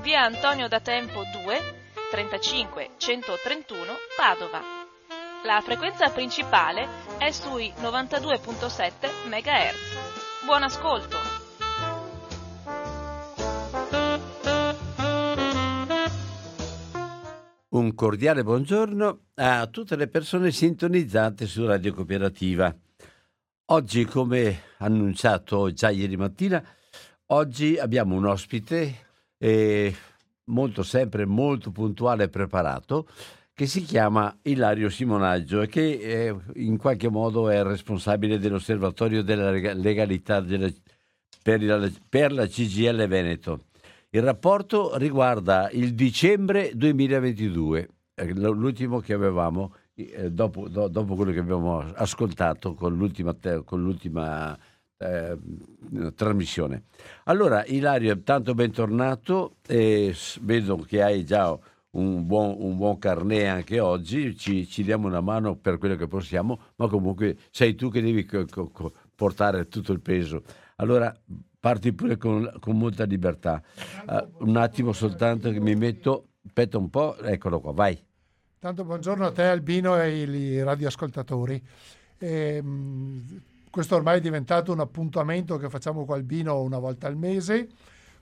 via Antonio da Tempo 2 35 131 Padova. La frequenza principale è sui 92.7 MHz. Buon ascolto! Un cordiale buongiorno a tutte le persone sintonizzate su Radio Cooperativa. Oggi, come annunciato già ieri mattina, oggi abbiamo un ospite eh, molto sempre molto puntuale e preparato che si chiama Ilario Simonaggio e che eh, in qualche modo è responsabile dell'osservatorio della legalità della, per, la, per la CGL Veneto. Il rapporto riguarda il dicembre 2022, eh, l'ultimo che avevamo eh, dopo, do, dopo, quello che abbiamo ascoltato con l'ultima, con l'ultima eh, trasmissione. Allora, Ilario, tanto bentornato, eh, vedo che hai già un buon, un buon carnet anche oggi, ci, ci, diamo una mano per quello che possiamo, ma comunque sei tu che devi co- co- portare tutto il peso. Allora parti pure con, con molta libertà. Uh, un attimo soltanto che mi metto, aspetta un po', eccolo qua, vai. Tanto buongiorno a te Albino e ai radioascoltatori. Eh, questo ormai è diventato un appuntamento che facciamo con Albino una volta al mese.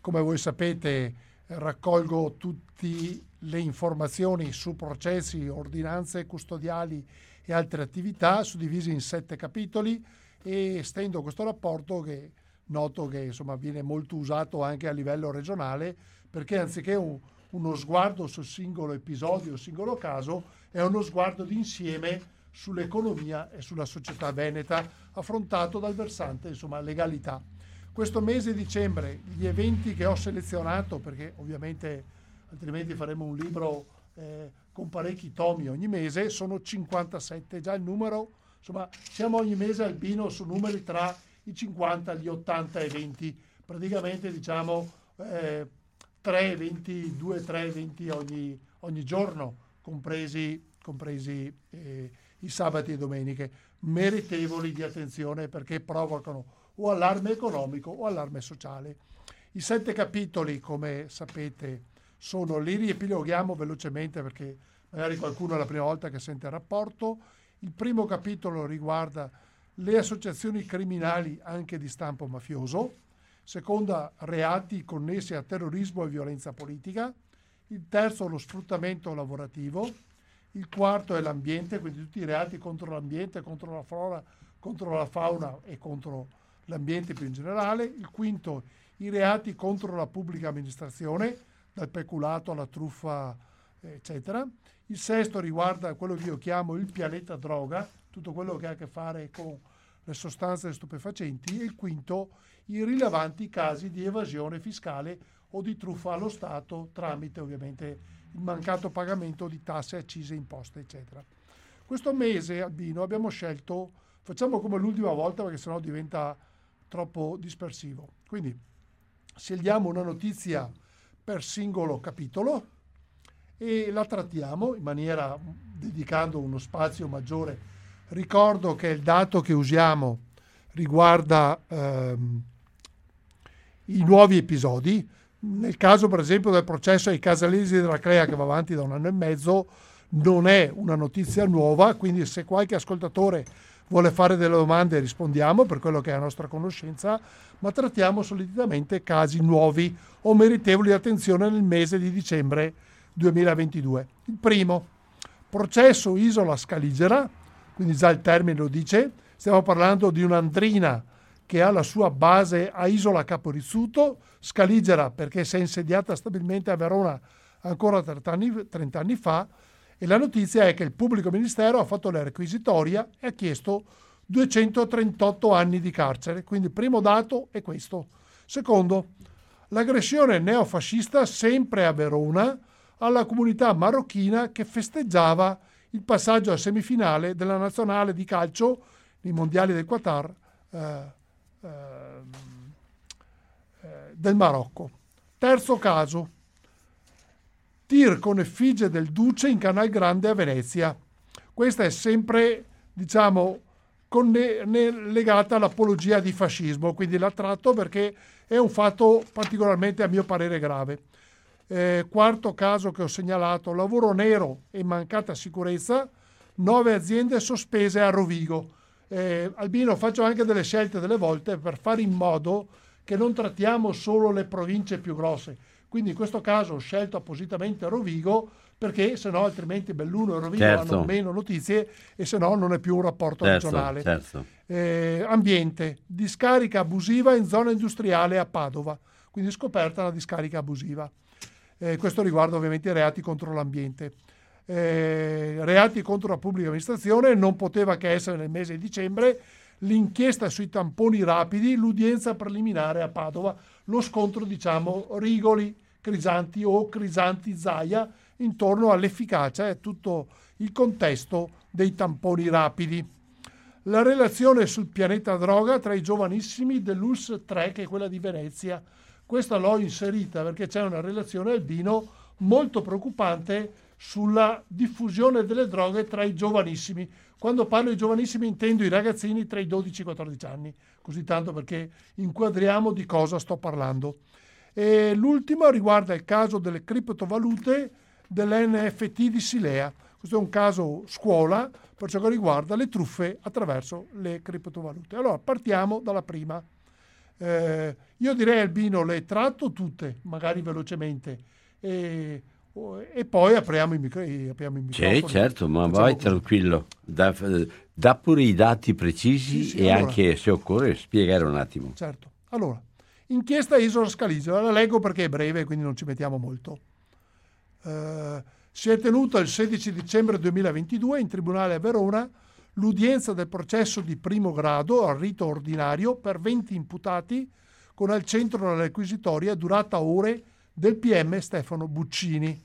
Come voi sapete raccolgo tutte le informazioni su processi, ordinanze custodiali e altre attività suddivisi in sette capitoli e stendo questo rapporto che noto che insomma, viene molto usato anche a livello regionale perché anziché un, uno sguardo sul singolo episodio, singolo caso, è uno sguardo d'insieme sull'economia e sulla società veneta affrontato dal versante insomma, legalità. Questo mese di dicembre gli eventi che ho selezionato, perché ovviamente altrimenti faremo un libro eh, con parecchi tomi ogni mese, sono 57, già il numero, insomma siamo ogni mese albino su numeri tra i 50, gli 80 e 20, praticamente diciamo eh, 3 eventi, 2, 3 eventi ogni, ogni giorno, compresi, compresi eh, i sabati e domeniche, meritevoli di attenzione perché provocano o allarme economico o allarme sociale. I sette capitoli, come sapete, sono, li riepiloghiamo velocemente perché magari qualcuno è la prima volta che sente il rapporto. Il primo capitolo riguarda le associazioni criminali anche di stampo mafioso, seconda reati connessi a terrorismo e violenza politica, il terzo lo sfruttamento lavorativo, il quarto è l'ambiente, quindi tutti i reati contro l'ambiente, contro la flora, contro la fauna e contro l'ambiente più in generale, il quinto i reati contro la pubblica amministrazione, dal peculato alla truffa, eccetera. Il sesto riguarda quello che io chiamo il pianeta droga, tutto quello che ha a che fare con le sostanze stupefacenti. E il quinto, i rilevanti casi di evasione fiscale o di truffa allo Stato tramite ovviamente il mancato pagamento di tasse, accise, imposte, eccetera. Questo mese, Albino, abbiamo scelto, facciamo come l'ultima volta perché sennò diventa troppo dispersivo. Quindi scegliamo una notizia per singolo capitolo e la trattiamo in maniera dedicando uno spazio maggiore. Ricordo che il dato che usiamo riguarda ehm, i nuovi episodi. Nel caso, per esempio, del processo ai Casalesi della Crea che va avanti da un anno e mezzo, non è una notizia nuova, quindi se qualche ascoltatore vuole fare delle domande rispondiamo per quello che è a nostra conoscenza, ma trattiamo solitamente casi nuovi o meritevoli di attenzione nel mese di dicembre 2022. Il primo, processo Isola Scaligera, quindi già il termine lo dice, stiamo parlando di un'andrina che ha la sua base a Isola Caporizzuto, Scaligera perché si è insediata stabilmente a Verona ancora 30 anni, 30 anni fa, e la notizia è che il pubblico ministero ha fatto la requisitoria e ha chiesto 238 anni di carcere. Quindi il primo dato è questo. Secondo, l'aggressione neofascista sempre a Verona alla comunità marocchina che festeggiava il passaggio a semifinale della nazionale di calcio nei mondiali del Qatar eh, del Marocco. Terzo caso, tir con effigie del duce in Canal Grande a Venezia. Questa è sempre, diciamo, legata all'apologia di fascismo, quindi la tratto perché è un fatto particolarmente, a mio parere, grave. Eh, quarto caso che ho segnalato, lavoro nero e mancata sicurezza, nove aziende sospese a Rovigo. Eh, Albino, faccio anche delle scelte delle volte per fare in modo che non trattiamo solo le province più grosse, quindi in questo caso ho scelto appositamente Rovigo perché se no altrimenti Belluno e Rovigo certo. hanno meno notizie e se no non è più un rapporto certo, regionale. Certo. Eh, ambiente, discarica abusiva in zona industriale a Padova, quindi scoperta una discarica abusiva. Eh, questo riguarda ovviamente i reati contro l'ambiente. Eh, reati contro la pubblica amministrazione non poteva che essere nel mese di dicembre l'inchiesta sui tamponi rapidi, l'udienza preliminare a Padova, lo scontro diciamo Rigoli Crisanti o Crisanti Zaia intorno all'efficacia e tutto il contesto dei tamponi rapidi. La relazione sul pianeta droga tra i giovanissimi dell'ULS 3, che è quella di Venezia. Questa l'ho inserita perché c'è una relazione albino molto preoccupante sulla diffusione delle droghe tra i giovanissimi. Quando parlo di giovanissimi intendo i ragazzini tra i 12 e i 14 anni, così tanto perché inquadriamo di cosa sto parlando. E l'ultimo riguarda il caso delle criptovalute dell'NFT di Silea. Questo è un caso scuola per ciò che riguarda le truffe attraverso le criptovalute. Allora, partiamo dalla prima. Eh, io direi Albino, le tratto tutte, magari velocemente, e, e poi apriamo i, micro, apriamo i microfoni. Sì, certo, ma vai così. tranquillo. Da, da, pure i dati precisi sì, sì, e allora, anche, se occorre, spiegare un attimo. Certo. Allora, Inchiesta Isola Scalizio, la leggo perché è breve, quindi non ci mettiamo molto. Uh, si è tenuta il 16 dicembre 2022 in Tribunale a Verona l'udienza del processo di primo grado al rito ordinario per 20 imputati con al centro la requisitoria durata ore del PM Stefano Buccini.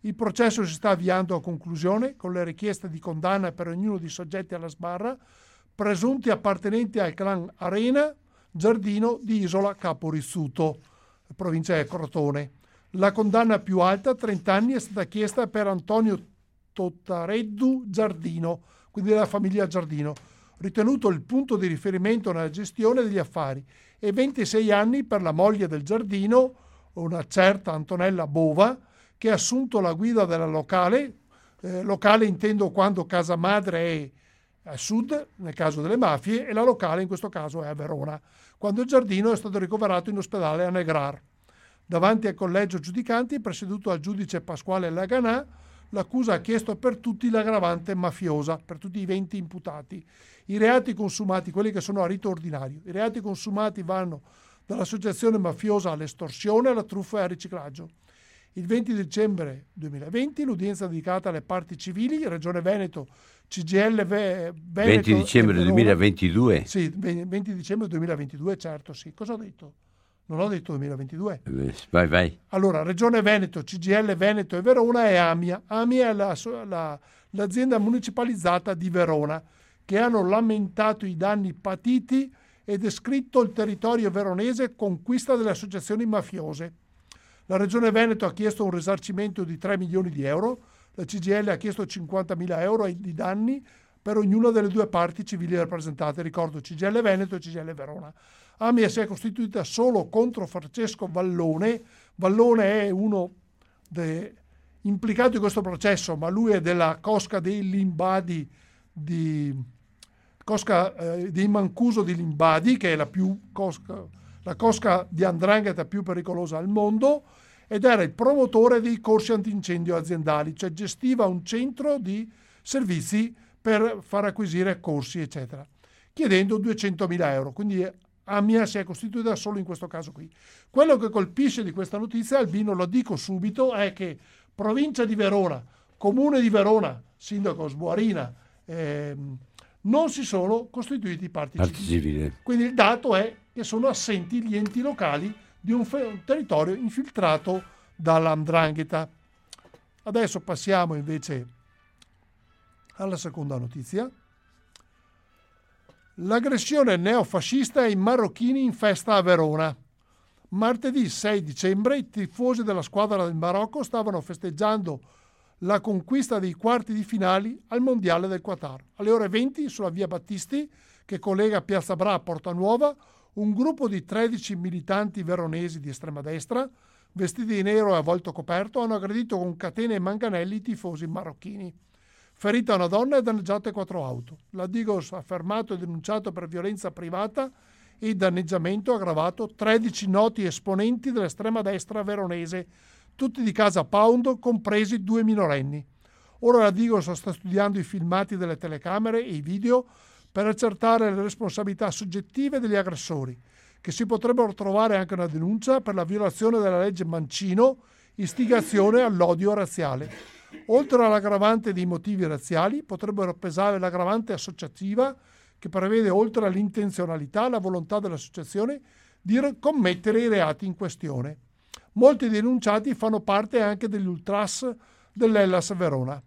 Il processo si sta avviando a conclusione con le richieste di condanna per ognuno dei soggetti alla sbarra presunti appartenenti al clan Arena, Giardino di Isola Caporizzuto, provincia di Crotone. La condanna più alta, 30 anni, è stata chiesta per Antonio Tottareddu Giardino, quindi della famiglia Giardino, ritenuto il punto di riferimento nella gestione degli affari, e 26 anni per la moglie del Giardino, una certa Antonella Bova, che ha assunto la guida della locale, eh, locale intendo quando casa madre è a sud, nel caso delle mafie, e la locale in questo caso è a Verona quando il giardino è stato ricoverato in ospedale a Negrar. Davanti al collegio giudicanti, presieduto dal giudice Pasquale Laganà, l'accusa ha chiesto per tutti l'aggravante mafiosa, per tutti i 20 imputati. I reati consumati, quelli che sono a rito ordinario, i reati consumati vanno dall'associazione mafiosa all'estorsione, alla truffa e al riciclaggio. Il 20 dicembre 2020 l'udienza dedicata alle parti civili, Regione Veneto, CGL Veneto 20 dicembre 2022? Sì, 20 dicembre 2022, certo, sì. Cosa ho detto? Non ho detto 2022. Eh, vai, vai. Allora, Regione Veneto, CGL Veneto e Verona e Amia. Amia è la, la, l'azienda municipalizzata di Verona, che hanno lamentato i danni patiti e descritto il territorio veronese conquista delle associazioni mafiose. La Regione Veneto ha chiesto un risarcimento di 3 milioni di euro, la CGL ha chiesto 50 mila euro di danni per ognuna delle due parti civili rappresentate, ricordo CGL Veneto e CGL Verona. Amia si è costituita solo contro Francesco Vallone, Vallone è uno de... implicato in questo processo, ma lui è della cosca dei Limbadi di cosca eh, di Mancuso di Limbadi, che è la, cosca, la cosca di andrangheta più pericolosa al mondo, ed era il promotore dei corsi antincendio aziendali, cioè gestiva un centro di servizi per far acquisire corsi, eccetera, chiedendo 200.000 euro. Quindi AMIA si è costituita solo in questo caso qui. Quello che colpisce di questa notizia, Albino lo dico subito, è che provincia di Verona, comune di Verona, sindaco Sbuarina, ehm, non si sono costituiti parti civili. Quindi il dato è che sono assenti gli enti locali di un, fe- un territorio infiltrato dall'andrangheta. Adesso passiamo invece alla seconda notizia. L'aggressione neofascista ai marocchini in festa a Verona. Martedì 6 dicembre i tifosi della squadra del Marocco stavano festeggiando la conquista dei quarti di finale al Mondiale del Qatar. Alle ore 20 sulla via Battisti, che collega Piazza Bra a Porta Nuova, un gruppo di 13 militanti veronesi di estrema destra, vestiti di nero e a volto coperto, hanno aggredito con catene e manganelli i tifosi marocchini. Ferita una donna e danneggiate quattro auto. La Digos ha fermato e denunciato per violenza privata e danneggiamento aggravato 13 noti esponenti dell'estrema destra veronese tutti di casa Pound, compresi due minorenni. Ora la Digos sta studiando i filmati delle telecamere e i video per accertare le responsabilità soggettive degli aggressori, che si potrebbero trovare anche una denuncia per la violazione della legge Mancino, istigazione all'odio razziale. Oltre all'aggravante dei motivi razziali, potrebbero pesare l'aggravante associativa, che prevede oltre all'intenzionalità la volontà dell'associazione di commettere i reati in questione. Molti denunciati fanno parte anche degli ultras dell'Ellas Verona.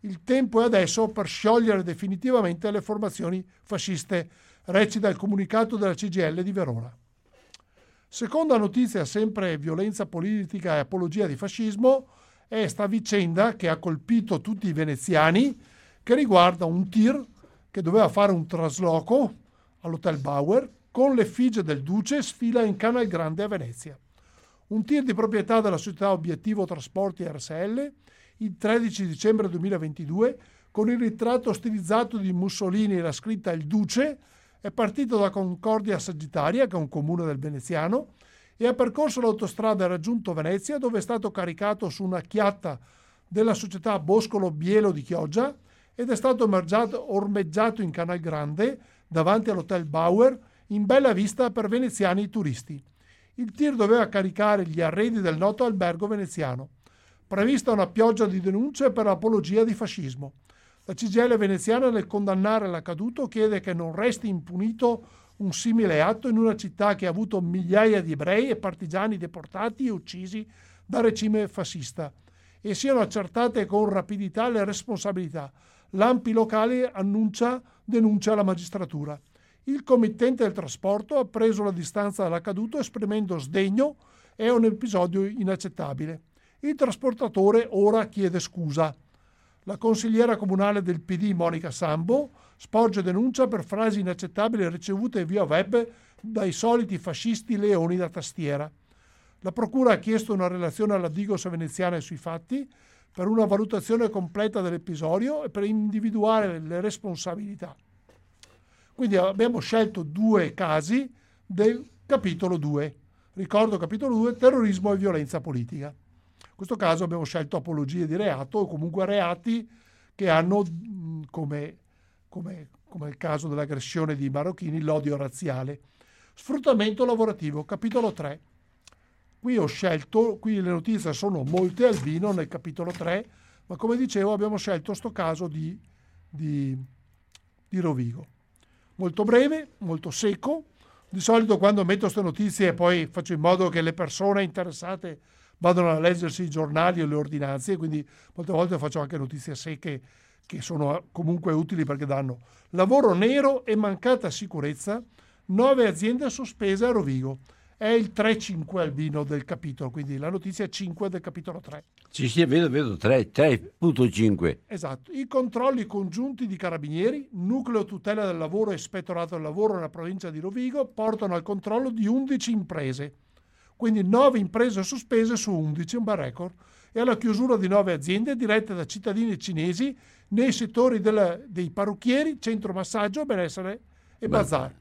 Il tempo è adesso per sciogliere definitivamente le formazioni fasciste, recita il comunicato della CGL di Verona. Seconda notizia, sempre violenza politica e apologia di fascismo, è sta vicenda che ha colpito tutti i veneziani, che riguarda un tir che doveva fare un trasloco all'Hotel Bauer con l'effigie del Duce sfila in Canal Grande a Venezia un tir di proprietà della società Obiettivo Trasporti RSL il 13 dicembre 2022 con il ritratto stilizzato di Mussolini e la scritta Il Duce è partito da Concordia Sagittaria, che è un comune del veneziano, e ha percorso l'autostrada e raggiunto Venezia dove è stato caricato su una chiatta della società Boscolo Bielo di Chioggia ed è stato ormeggiato in Canal Grande davanti all'Hotel Bauer in bella vista per veneziani turisti il tir doveva caricare gli arredi del noto albergo veneziano. Prevista una pioggia di denunce per apologia di fascismo. La CGL veneziana nel condannare l'accaduto chiede che non resti impunito un simile atto in una città che ha avuto migliaia di ebrei e partigiani deportati e uccisi dal regime fascista e siano accertate con rapidità le responsabilità. L'AMPI locale annuncia denuncia alla magistratura. Il committente del trasporto ha preso la distanza dall'accaduto esprimendo sdegno è un episodio inaccettabile. Il trasportatore ora chiede scusa. La consigliera comunale del PD Monica Sambo sporge denuncia per frasi inaccettabili ricevute via web dai soliti fascisti leoni da tastiera. La Procura ha chiesto una relazione alla Digos veneziana sui fatti per una valutazione completa dell'episodio e per individuare le responsabilità. Quindi abbiamo scelto due casi del capitolo 2. Ricordo capitolo 2, terrorismo e violenza politica. In questo caso abbiamo scelto apologie di reato o comunque reati che hanno, come, come, come il caso dell'aggressione di marocchini, l'odio razziale. Sfruttamento lavorativo, capitolo 3. Qui ho scelto, qui le notizie sono molte albino nel capitolo 3, ma come dicevo abbiamo scelto questo caso di, di, di Rovigo molto breve, molto secco. Di solito quando metto queste notizie poi faccio in modo che le persone interessate vadano a leggersi i giornali o le ordinanze, quindi molte volte faccio anche notizie secche che sono comunque utili perché danno lavoro nero e mancata sicurezza, nove aziende sospese a Rovigo è il 3-5 albino del capitolo, quindi la notizia è 5 del capitolo 3. Sì, sì, vedo, vedo 3, 3.5. Esatto. I controlli congiunti di carabinieri, nucleo tutela del lavoro e ispettorato del lavoro nella provincia di Rovigo portano al controllo di 11 imprese. quindi 9 imprese sospese su 11, un bel record, e alla chiusura di 9 aziende dirette da cittadini cinesi nei settori della, dei parrucchieri, centro massaggio, benessere e bazar.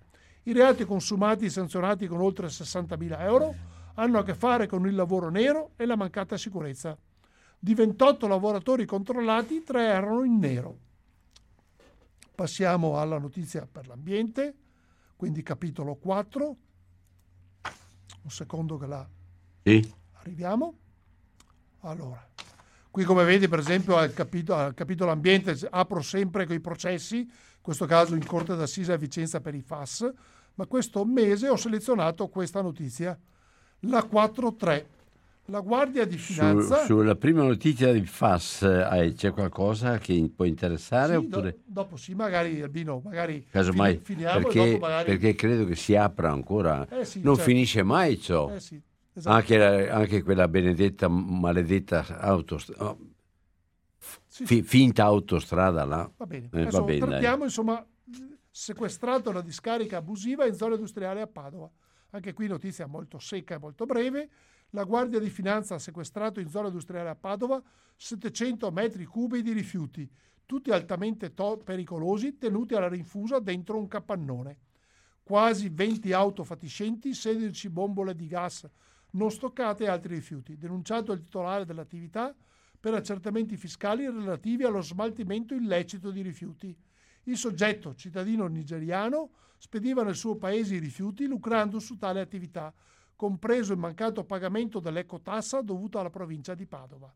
I reati consumati e sanzionati con oltre 60.000 euro hanno a che fare con il lavoro nero e la mancata sicurezza. Di 28 lavoratori controllati, 3 erano in nero. Passiamo alla notizia per l'ambiente, quindi capitolo 4. Un secondo che la Sì. arriviamo. Allora, qui come vedi per esempio al capitolo, al capitolo ambiente apro sempre con i processi, questo caso in Corte d'Assise a Vicenza per i FAS, ma questo mese ho selezionato questa notizia, la 4.3. La Guardia di Su- Finanza... sulla prima notizia di FAS eh, c'è qualcosa che può interessare Sì, do- oppure dopo sì, magari Albino, magari casomai fini- finiamo perché, magari... perché credo che si apra ancora Eh sì, non certo. finisce mai ciò Eh sì, esatto. anche, la- anche quella benedetta maledetta autostrada Sì, sì. finta autostrada là Va bene. Eh, Adesso va bene, trattiamo, insomma, sequestrato una discarica abusiva in zona industriale a Padova. Anche qui notizia molto secca e molto breve. La Guardia di Finanza ha sequestrato in zona industriale a Padova 700 metri cubi di rifiuti, tutti altamente to- pericolosi, tenuti alla rinfusa dentro un capannone. Quasi 20 auto fatiscenti, 16 bombole di gas non stoccate e altri rifiuti. Denunciato il titolare dell'attività per accertamenti fiscali relativi allo smaltimento illecito di rifiuti. Il soggetto, cittadino nigeriano, spediva nel suo paese i rifiuti lucrando su tale attività, compreso il mancato pagamento dell'ecotassa dovuta alla provincia di Padova.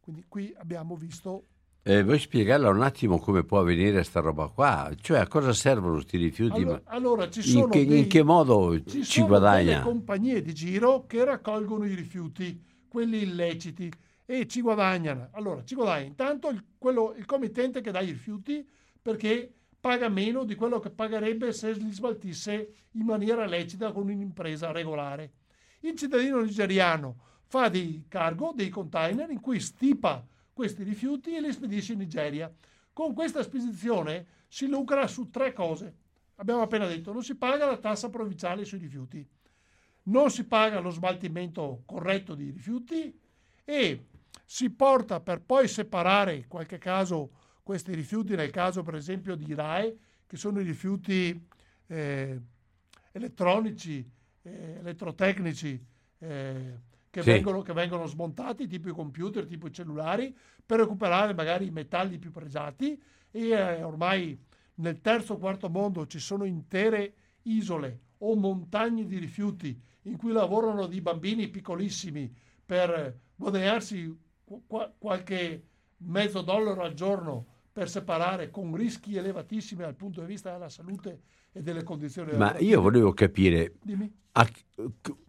Quindi qui abbiamo visto Eh, vuoi spiegarla un attimo come può avvenire sta roba qua cioè a cosa servono questi rifiuti Allora, allora, ci sono in che, dei- in che modo ci ci sono guadagna delle compagnie di giro che raccolgono i rifiuti, quelli illeciti, e ci guadagnano. Allora, ci guadagna intanto il, quello- il committente che dà i rifiuti perché paga meno di quello che pagherebbe se li smaltisse in maniera lecita con un'impresa regolare. Il cittadino nigeriano fa dei cargo, dei container in cui stipa questi rifiuti e li spedisce in Nigeria. Con questa spedizione si lucra su tre cose. Abbiamo appena detto, non si paga la tassa provinciale sui rifiuti, non si paga lo smaltimento corretto di rifiuti e si porta per poi separare in qualche caso questi rifiuti, nel caso per esempio di RAE, che sono i rifiuti eh, elettronici, eh, elettrotecnici, eh, che, Sì. vengono, che vengono smontati, tipo i computer, tipo i cellulari, per recuperare magari i metalli più pregiati e eh, ormai nel terzo o quarto mondo ci sono intere isole o montagne di rifiuti in cui lavorano dei bambini piccolissimi per guadagnarsi qua- qualche mezzo dollaro al giorno per separare con rischi elevatissimi dal punto di vista della salute e delle condizioni ma lavorative. io volevo capire a-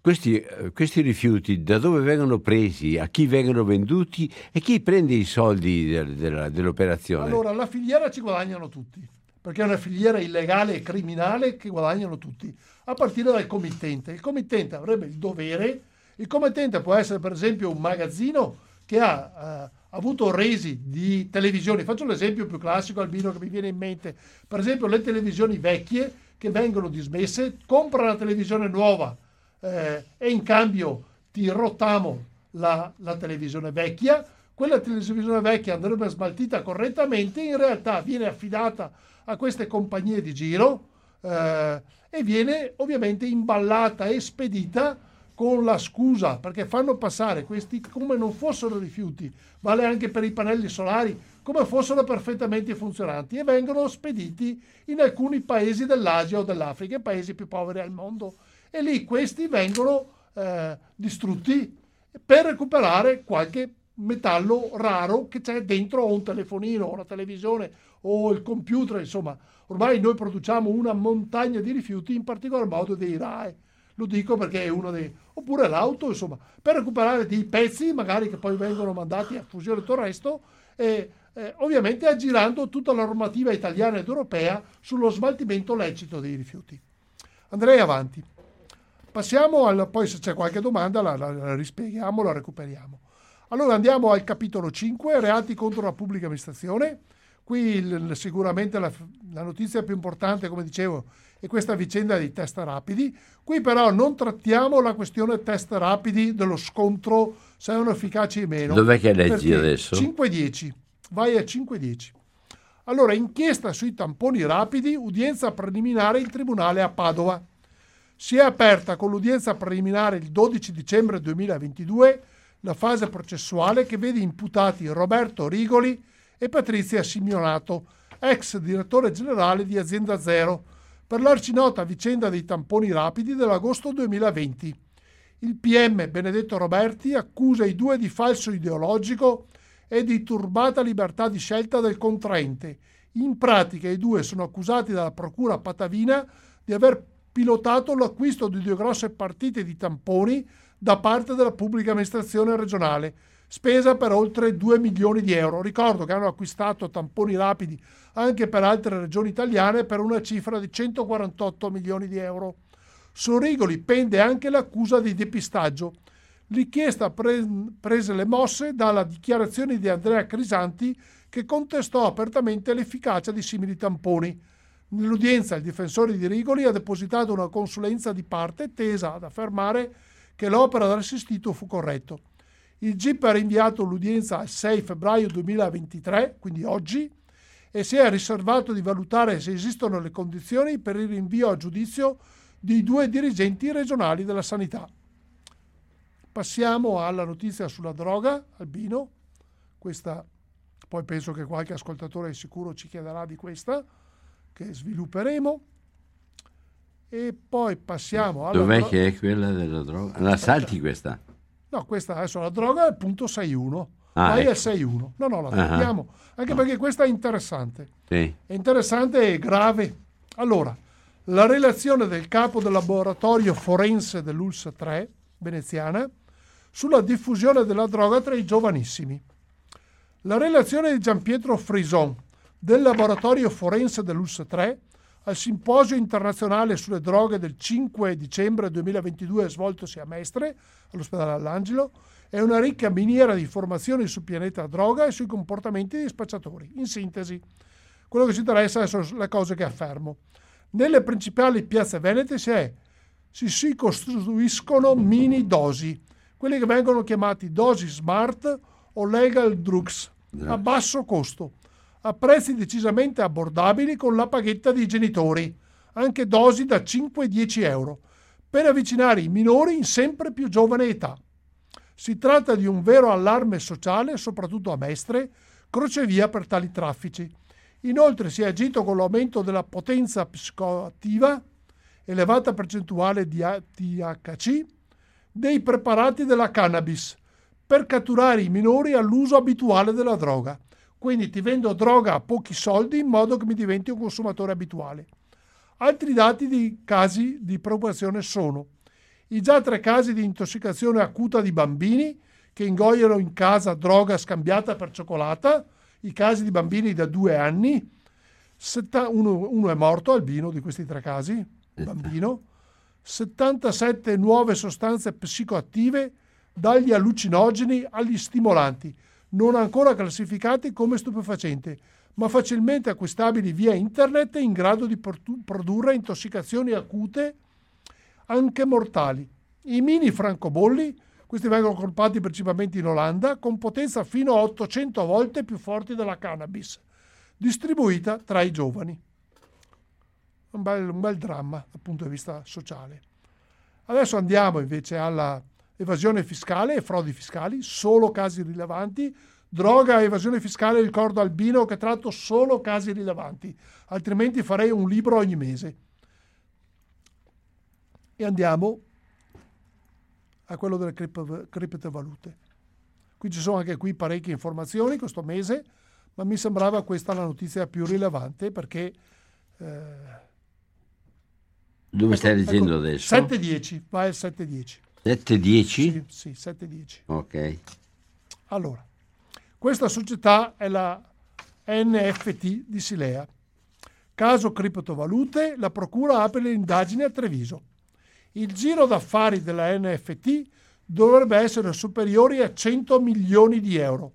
questi, eh, questi rifiuti da dove vengono presi a chi vengono venduti e chi prende i soldi del- della- dell'operazione Allora, la filiera ci guadagnano tutti, perché è una filiera illegale e criminale che guadagnano tutti, a partire dal committente. Il committente avrebbe il dovere, il committente può essere per esempio un magazzino che ha eh, avuto resi di televisioni. Faccio l'esempio più classico, Albino, che mi viene in mente. Per esempio le televisioni vecchie che vengono dismesse, compra una televisione nuova eh, e in cambio ti rottamo la, la televisione vecchia, quella televisione vecchia andrebbe smaltita correttamente, in realtà viene affidata a queste compagnie di giro eh, e viene ovviamente imballata e spedita con la scusa, perché fanno passare questi come non fossero rifiuti, vale anche per i pannelli solari, come fossero perfettamente funzionanti e vengono spediti in alcuni paesi dell'Asia o dell'Africa, i paesi più poveri al mondo. E lì questi vengono eh, distrutti per recuperare qualche metallo raro che c'è dentro un telefonino, una televisione o il computer, insomma, ormai noi produciamo una montagna di rifiuti, in particolar modo dei RAE. Lo dico perché è uno dei... oppure l'auto, insomma, per recuperare dei pezzi magari che poi vengono mandati a fusione e tutto il resto, e eh, ovviamente aggirando tutta la normativa italiana ed europea sullo smaltimento lecito dei rifiuti. Andrei avanti. Passiamo al, poi se c'è qualche domanda la, la, la rispieghiamo, la recuperiamo. Allora andiamo al capitolo 5, reati contro la pubblica amministrazione. Qui il, sicuramente la, la notizia più importante, come dicevo, è questa vicenda dei test rapidi. Qui però non trattiamo la questione test rapidi dello scontro se erano efficaci o meno. Dov'è che leggi adesso? 5.10. Vai a 5.10. Allora, inchiesta sui tamponi rapidi, udienza preliminare in tribunale a Padova. Si è aperta con l'udienza preliminare il 12 dicembre 2022 la fase processuale che vede imputati Roberto Rigoli e Patrizia Simionato, ex direttore generale di Azienda Zero, per l'arcinota vicenda dei tamponi rapidi dell'agosto 2020. Il PM Benedetto Roberti accusa i due di falso ideologico e di turbata libertà di scelta del contraente. In pratica i due sono accusati dalla Procura Patavina di aver pilotato l'acquisto di due grosse partite di tamponi da parte della pubblica amministrazione regionale, spesa per oltre 2 milioni di euro. Ricordo che hanno acquistato tamponi rapidi anche per altre regioni italiane per una cifra di 148 milioni di euro. Su Rigoli pende anche l'accusa di depistaggio. L'inchiesta pre- prese le mosse dalla dichiarazione di Andrea Crisanti che contestò apertamente l'efficacia di simili tamponi. Nell'udienza il difensore di Rigoli ha depositato una consulenza di parte tesa ad affermare che l'opera dell'assistito fu corretto. Il GIP ha rinviato l'udienza al 6 febbraio 2023, quindi oggi, e si è riservato di valutare se esistono le condizioni per il rinvio a giudizio di due dirigenti regionali della sanità. Passiamo alla notizia sulla droga, Albino. Questa, poi penso che qualche ascoltatore sicuro ci chiederà di questa, che svilupperemo. E poi passiamo alla... Dov'è che è quella della droga? La salti questa? No, questa adesso la droga è il punto 6.1. Ah, Vai ecco. al 6.1. No, no, la togliamo. Uh-huh. Anche no. perché questa è interessante. Sì. È interessante e grave. Allora, la relazione del capo del laboratorio forense dell'ULS 3 veneziana sulla diffusione della droga tra i giovanissimi. La relazione di Gianpietro Frison del laboratorio forense dell'ULS 3 al simposio internazionale sulle droghe del 5 dicembre 2022 svoltosi a Mestre, all'ospedale All'Angelo, è una ricca miniera di informazioni sul pianeta droga e sui comportamenti dei spacciatori. In sintesi, quello che ci interessa sono le cose che affermo. Nelle principali piazze venete si, è, si, si costruiscono mini dosi, quelli che vengono chiamati dosi smart o legal drugs, a basso costo a prezzi decisamente abbordabili con la paghetta dei genitori, anche dosi da 5-10 euro, per avvicinare i minori in sempre più giovane età. Si tratta di un vero allarme sociale, soprattutto a Mestre, crocevia per tali traffici. Inoltre si è agito con l'aumento della potenza psicoattiva, elevata percentuale di THC, dei preparati della cannabis, per catturare i minori all'uso abituale della droga. Quindi ti vendo droga a pochi soldi in modo che mi diventi un consumatore abituale. Altri dati di casi di preoccupazione sono i già tre casi di intossicazione acuta di bambini che ingoiano in casa droga scambiata per cioccolata, i casi di bambini da due anni, uno, uno, è morto, albino di questi tre casi, bambino, 77 nuove sostanze psicoattive dagli allucinogeni agli stimolanti, non ancora classificati come stupefacenti, ma facilmente acquistabili via internet in grado di produrre intossicazioni acute anche mortali. I mini francobolli, questi vengono colpati principalmente in Olanda, con potenza fino a 800 volte più forti della cannabis, distribuita tra i giovani. Un bel, un bel dramma dal punto di vista sociale. Adesso andiamo invece alla evasione fiscale e frodi fiscali, solo casi rilevanti, droga e evasione fiscale, ricordo Albino che tratto solo casi rilevanti, altrimenti farei un libro ogni mese. E andiamo a quello delle criptovalute. Qui ci sono anche qui parecchie informazioni questo mese, ma mi sembrava questa la notizia più rilevante perché... Eh, Dove ecco, stai leggendo ecco, adesso? 7.10, vai al 7.10. 7-10? Sì, sì 7-10. Ok. Allora, questa società è la NFT di Silea. Caso criptovalute, la procura apre le indagini a Treviso. Il giro d'affari della NFT dovrebbe essere superiore a 100 milioni di euro.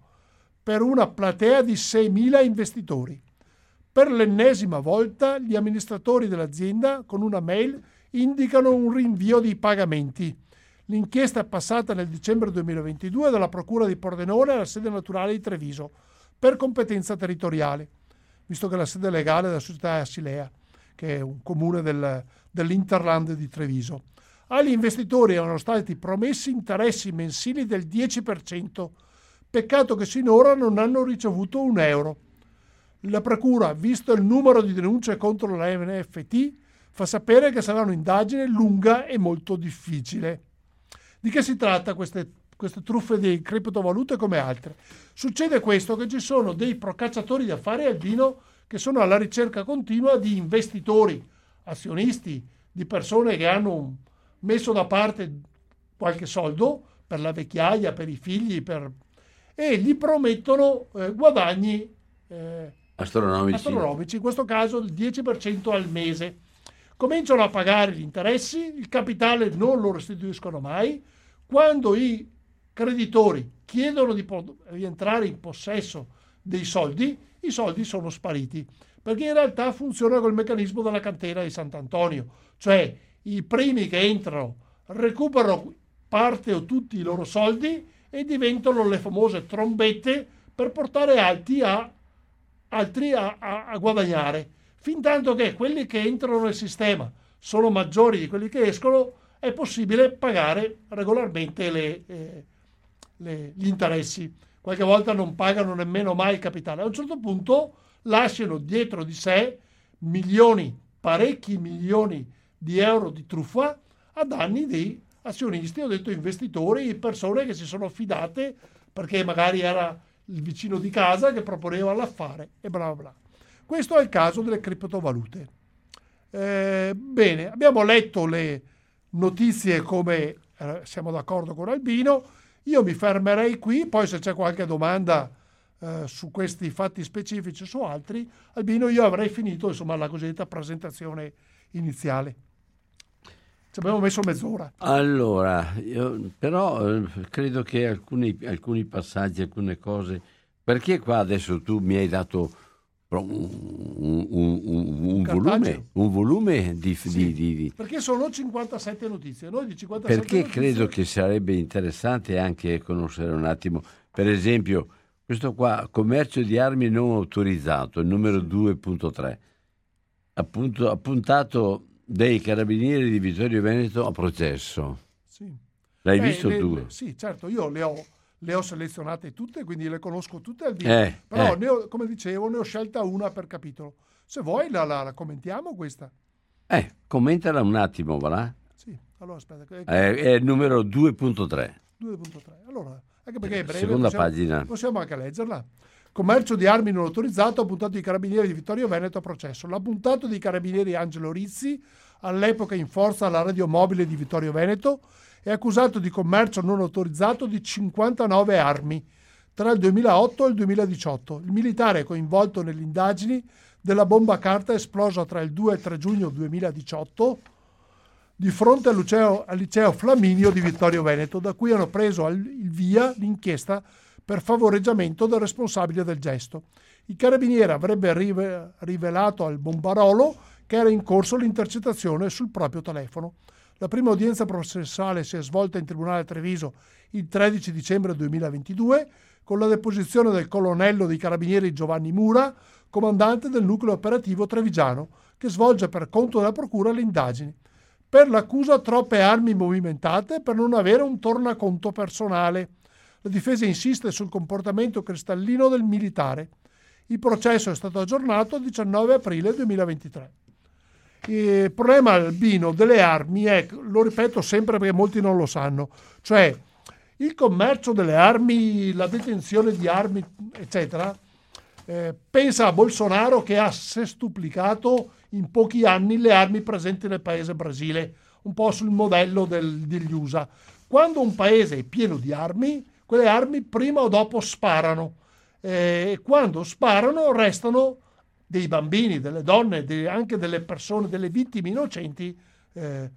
per una platea di 6.000 investitori. Per l'ennesima volta gli amministratori dell'azienda con una mail indicano un rinvio dei pagamenti. L'inchiesta è passata nel dicembre 2022 dalla Procura di Pordenone alla sede naturale di Treviso per competenza territoriale, visto che la sede legale della società è Asilea, che è un comune del, dell'Interland di Treviso. Agli investitori erano stati promessi interessi mensili del 10%, peccato che sinora non hanno ricevuto un euro. La Procura, visto il numero di denunce contro la NFT, fa sapere che sarà un'indagine lunga e molto difficile. Di che si tratta queste, queste truffe di criptovalute come altre? Succede questo che ci sono dei procacciatori di affari albino che sono alla ricerca continua di investitori, azionisti, di persone che hanno messo da parte qualche soldo per la vecchiaia, per i figli, per... e gli promettono eh, guadagni eh, astronomici. astronomici, in questo caso il 10% al mese. Cominciano a pagare gli interessi, il capitale non lo restituiscono mai. Quando i creditori chiedono di rientrare in possesso dei soldi, i soldi sono spariti. Perché in realtà funziona col meccanismo della cantera di Sant'Antonio, cioè i primi che entrano recuperano parte o tutti i loro soldi e diventano le famose trombette per portare altri a, altri a, a, a guadagnare. Fin tanto che quelli che entrano nel sistema sono maggiori di quelli che escono, è possibile pagare regolarmente le, eh, le, gli interessi. Qualche volta non pagano nemmeno mai il capitale. A un certo punto lasciano dietro di sé milioni, parecchi milioni di euro di truffa a danni di azionisti, ho detto investitori, persone che si sono fidate perché magari era il vicino di casa che proponeva l'affare e bla bla. Questo è il caso delle criptovalute. Eh, bene, abbiamo letto le notizie come eh, siamo d'accordo con Albino. Io mi fermerei qui, poi se c'è qualche domanda eh, su questi fatti specifici o su altri, Albino, io avrei finito insomma la cosiddetta presentazione iniziale. Ci abbiamo messo mezz'ora. Allora, io, però eh, credo che alcuni, alcuni passaggi, alcune cose, perché qua adesso tu mi hai dato un, un, un, volume, un volume di, sì, di, di, Perché sono 57 notizie. Noi di 57 perché notizie... credo che sarebbe interessante anche conoscere un attimo, per esempio, questo qua, commercio di armi non autorizzato, il numero 2.3, appunto, appuntato dei carabinieri di Vittorio Veneto a processo. Sì. L'hai Beh, visto le, tu? Le, sì, certo, io le ho le ho selezionate tutte, quindi le conosco tutte al eh, Però, eh. ho, come dicevo, ne ho scelta una per capitolo. Se vuoi la, la, la commentiamo questa. Eh, commentala un attimo, va là? Sì, allora aspetta. È, è il numero 2.3. 2.3. Allora, anche perché è breve, Seconda possiamo, pagina. possiamo anche leggerla. Commercio di armi non autorizzato, appuntato di carabinieri di Vittorio Veneto a processo. L'appuntato di carabinieri Angelo Rizzi, all'epoca in forza alla radio mobile di Vittorio Veneto, è accusato di commercio non autorizzato di 59 armi tra il 2008 e il 2018. Il militare è coinvolto nelle indagini della bomba carta esplosa tra il 2 e il 3 giugno 2018 di fronte al liceo Flaminio di Vittorio Veneto, da cui hanno preso il via l'inchiesta per favoreggiamento del responsabile del gesto. Il carabiniere avrebbe rivelato al bombarolo che era in corso l'intercettazione sul proprio telefono. La prima udienza processuale si è svolta in Tribunale Treviso il 13 dicembre 2022 con la deposizione del colonnello dei carabinieri Giovanni Mura, comandante del nucleo operativo trevigiano, che svolge per conto della Procura le indagini. Per l'accusa troppe armi movimentate per non avere un tornaconto personale. La difesa insiste sul comportamento cristallino del militare. Il processo è stato aggiornato il 19 aprile 2023. Il problema albino delle armi è, lo ripeto sempre perché molti non lo sanno, cioè il commercio delle armi, la detenzione di armi, eccetera, eh, pensa a Bolsonaro che ha sestuplicato in pochi anni le armi presenti nel paese Brasile, un po' sul modello del, degli USA. Quando un paese è pieno di armi, quelle armi prima o dopo sparano e eh, quando sparano restano dei bambini, delle donne, de, anche delle persone, delle vittime innocenti eh,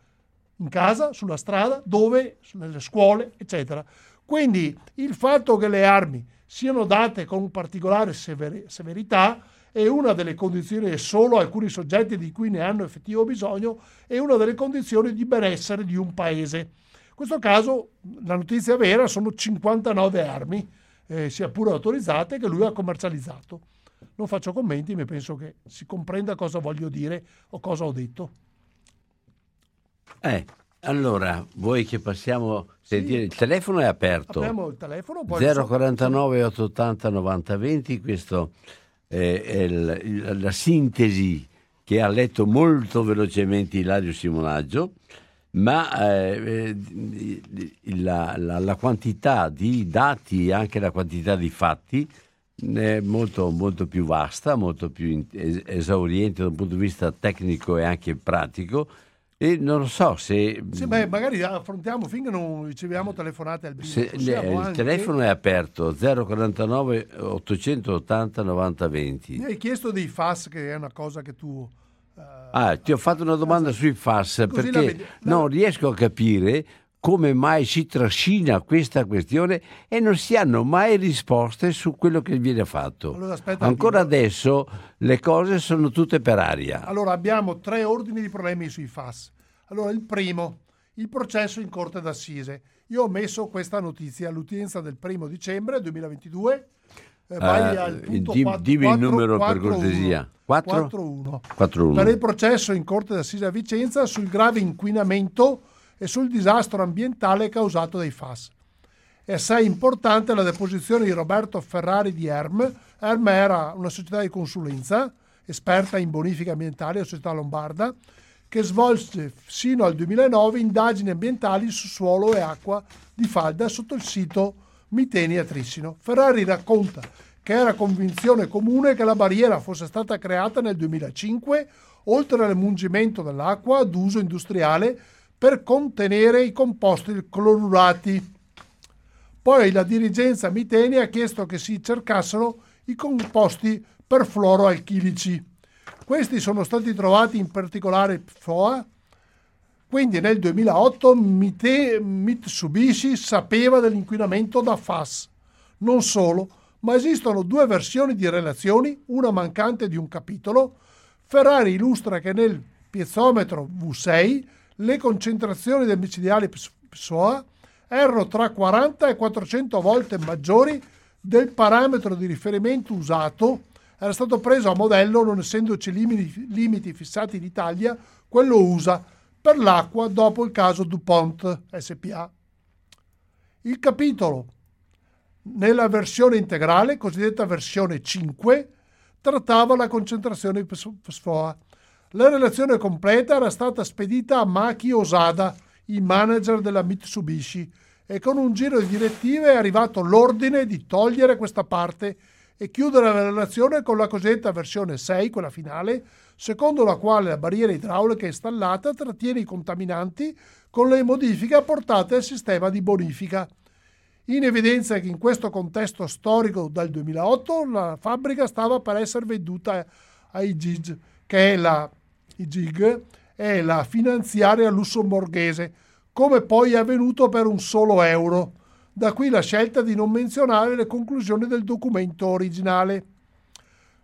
in casa, sulla strada, dove, nelle scuole, eccetera. Quindi il fatto che le armi siano date con particolare sever- severità è una delle condizioni, e solo alcuni soggetti di cui ne hanno effettivo bisogno, è una delle condizioni di benessere di un paese. In questo caso la notizia vera sono 59 armi, eh, sia pure autorizzate, che lui ha commercializzato. Non faccio commenti, ma penso che si comprenda cosa voglio dire o cosa ho detto. Eh, allora, vuoi che passiamo... Sì. Il telefono è aperto. Abbiamo il telefono. 049 880 9020, questo è, il, la sintesi che ha letto molto velocemente Ilario Simonaggio, ma eh, la, la, la, quantità di dati e anche la quantità di fatti molto, molto più vasta, molto più esauriente da un punto di vista tecnico e anche pratico. E non lo so se... Sì, beh, magari affrontiamo finché non riceviamo telefonate al se, il anche... telefono è aperto 049 880 9020. Mi hai chiesto dei FAS che è una cosa che tu... Uh, ah, ti ho fatto una domanda sui FAS perché non riesco a capire come mai si trascina questa questione e non si hanno mai risposte su quello che viene fatto. Allora, Ancora io... adesso le cose sono tutte per aria. Allora abbiamo tre ordini di problemi sui FAS. Allora il primo, il processo in corte d'assise. Io ho messo questa notizia all'utenza del primo dicembre 2022. Eh, vai uh, al punto di, 4, dimmi 4, il numero 4, per cortesia. 4? 4-1. 4-1. Per il processo in corte d'assise a Vicenza sul grave inquinamento e sul disastro ambientale causato dai FAS. È assai importante la deposizione di Roberto Ferrari di ERM. ERM era una società di consulenza, esperta in bonifica ambientale, la società lombarda, che svolse sino al 2009 indagini ambientali su suolo e acqua di falda sotto il sito Miteni a Trissino. Ferrari racconta che era convinzione comune che la barriera fosse stata creata nel 2005, oltre all'emungimento dell'acqua ad uso industriale per contenere i composti clorurati. Poi la dirigenza Miteni ha chiesto che si cercassero i composti perfluoroalchilici. Questi sono stati trovati in particolare FOA. Quindi nel 2008 Mite, Mitsubishi sapeva dell'inquinamento da FAS. Non solo, ma esistono due versioni di relazioni, una mancante di un capitolo. Ferrari illustra che nel piezometro V6 le concentrazioni del micidiale PSOA erano tra 40 e 400 volte maggiori del parametro di riferimento usato, era stato preso a modello non essendoci limiti, limiti fissati in Italia, quello USA per l'acqua dopo il caso DuPont SPA. Il capitolo nella versione integrale, cosiddetta versione 5, trattava la concentrazione di PSFOA la relazione completa era stata spedita a Maki Osada, il manager della Mitsubishi, e con un giro di direttive è arrivato l'ordine di togliere questa parte e chiudere la relazione con la cosiddetta versione 6, quella finale, secondo la quale la barriera idraulica installata trattiene i contaminanti con le modifiche apportate al sistema di bonifica. In evidenza che in questo contesto storico dal 2008 la fabbrica stava per essere venduta ai GIG, che è la i GIG, è la finanziaria lussemburghese, come poi è avvenuto per un solo euro. Da qui la scelta di non menzionare le conclusioni del documento originale.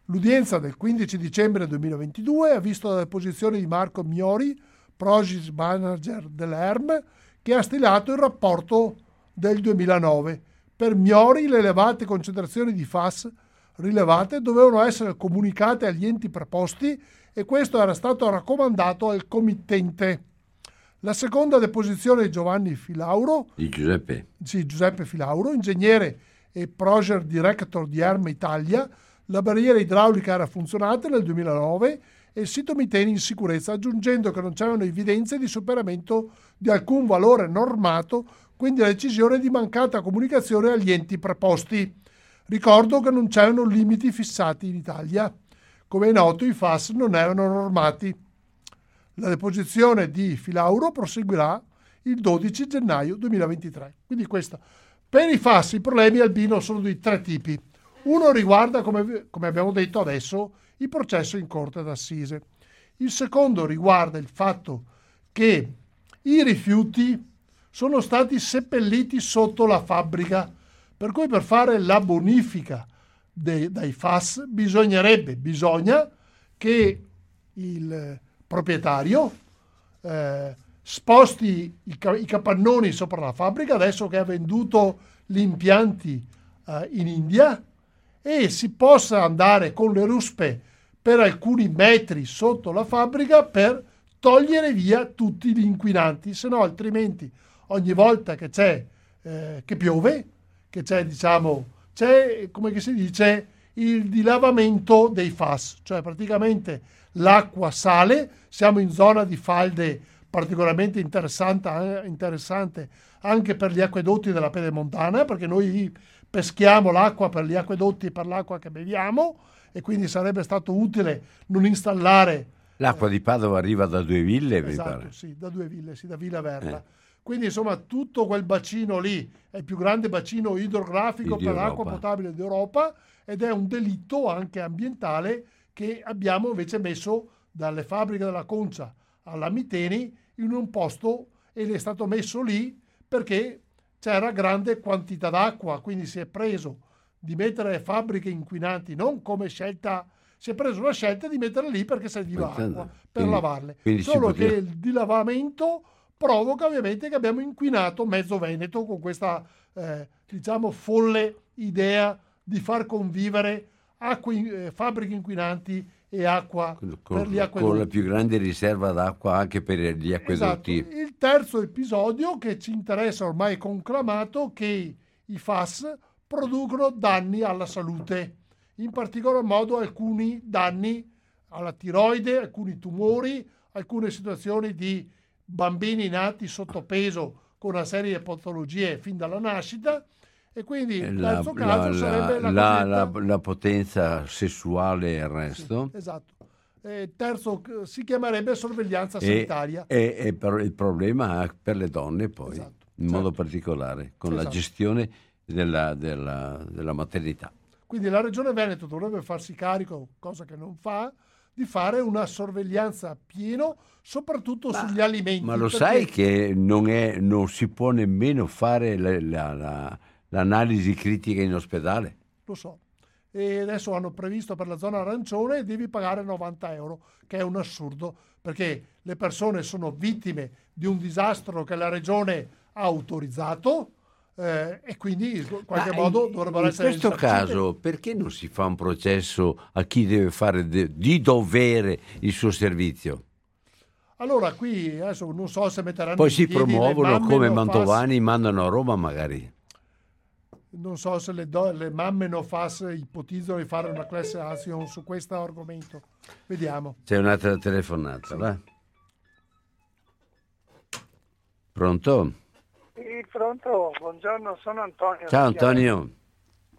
L'udienza del 15 dicembre 2022 ha visto la deposizione di Marco Miori, Progis Manager dell'ERM, che ha stilato il rapporto del 2009. Per Miori le elevate concentrazioni di FAS rilevate dovevano essere comunicate agli enti preposti e questo era stato raccomandato al committente. La seconda deposizione di Giovanni Filauro, di Giuseppe. Sì, Giuseppe Filauro, ingegnere e project director di Arma Italia, la barriera idraulica era funzionata nel 2009 e il sito Miteni in sicurezza, aggiungendo che non c'erano evidenze di superamento di alcun valore normato, quindi la decisione di mancata comunicazione agli enti preposti. Ricordo che non c'erano limiti fissati in Italia. Come è noto, i FAS non erano normati. La deposizione di Filauro proseguirà il 12 gennaio 2023. Quindi questo. Per i FAS i problemi albino sono di tre tipi. Uno riguarda, come, come abbiamo detto adesso, il processo in corte d'assise. Il secondo riguarda il fatto che i rifiuti sono stati seppelliti sotto la fabbrica. Per cui per fare la bonifica dei, dai FAS bisognerebbe, bisogna che il proprietario eh, sposti i, i, capannoni sopra la fabbrica adesso che ha venduto gli impianti eh, in India e si possa andare con le ruspe per alcuni metri sotto la fabbrica per togliere via tutti gli inquinanti, se no altrimenti ogni volta che c'è eh, che piove, che c'è diciamo, c'è come si dice il dilavamento dei FAS, cioè praticamente l'acqua sale, siamo in zona di falde particolarmente interessante, eh, interessante anche per gli acquedotti della Pedemontana, perché noi peschiamo l'acqua per gli acquedotti e per l'acqua che beviamo e quindi sarebbe stato utile non installare... L'acqua di Padova arriva da due ville, esatto, mi pare. Sì, da due ville, sì, da Villa Verla. Eh. Quindi insomma tutto quel bacino lì è il più grande bacino idrografico per Europa. l'acqua potabile d'Europa ed è un delitto anche ambientale che abbiamo invece messo dalle fabbriche della Concia alla Miteni in un posto ed è stato messo lì perché c'era grande quantità d'acqua, quindi si è preso di mettere fabbriche inquinanti non come scelta, si è preso la scelta di metterle lì perché serviva acqua per quindi, lavarle. Quindi Solo che il dilavamento provoca ovviamente che abbiamo inquinato mezzo Veneto con questa eh, diciamo folle idea di far convivere acque, eh, fabbriche inquinanti e acqua con, per gli acquedotti. Con la più grande riserva d'acqua anche per gli acquedotti. Esatto. Il terzo episodio che ci interessa ormai conclamato che i FAS producono danni alla salute, in particolar modo alcuni danni alla tiroide, alcuni tumori, alcune situazioni di bambini nati sotto peso con una serie di patologie fin dalla nascita e quindi il terzo la, caso la, sarebbe la, la, la, la, potenza sessuale e il resto. Sì, esatto. E terzo si chiamerebbe sorveglianza sanitaria. E, e il problema per le donne poi, esatto. in certo. modo particolare, con esatto. la gestione della, della, della maternità. Quindi la Regione Veneto dovrebbe farsi carico, cosa che non fa, di fare una sorveglianza pieno, soprattutto ma, sugli alimenti. Ma lo sai che non, è, non, si può nemmeno fare la, la, la l'analisi critica in ospedale. Lo so. E adesso hanno previsto per la zona arancione devi pagare 90 euro, che è un assurdo, perché le persone sono vittime di un disastro che la regione ha autorizzato. Eh, e quindi in qualche Ma modo dovrebbero essere in questo caso perché non si fa un processo a chi deve fare de, di dovere il suo servizio? Allora qui adesso non so se metteranno poi si promuovono come Mantovani fas... mandano a Roma magari non so se le, do, le mamme no fas ipotizzano di fare una class action su questo argomento. Vediamo. C'è un'altra telefonata, va? Pronto? Pronto, buongiorno, sono Antonio. Ciao Antonio.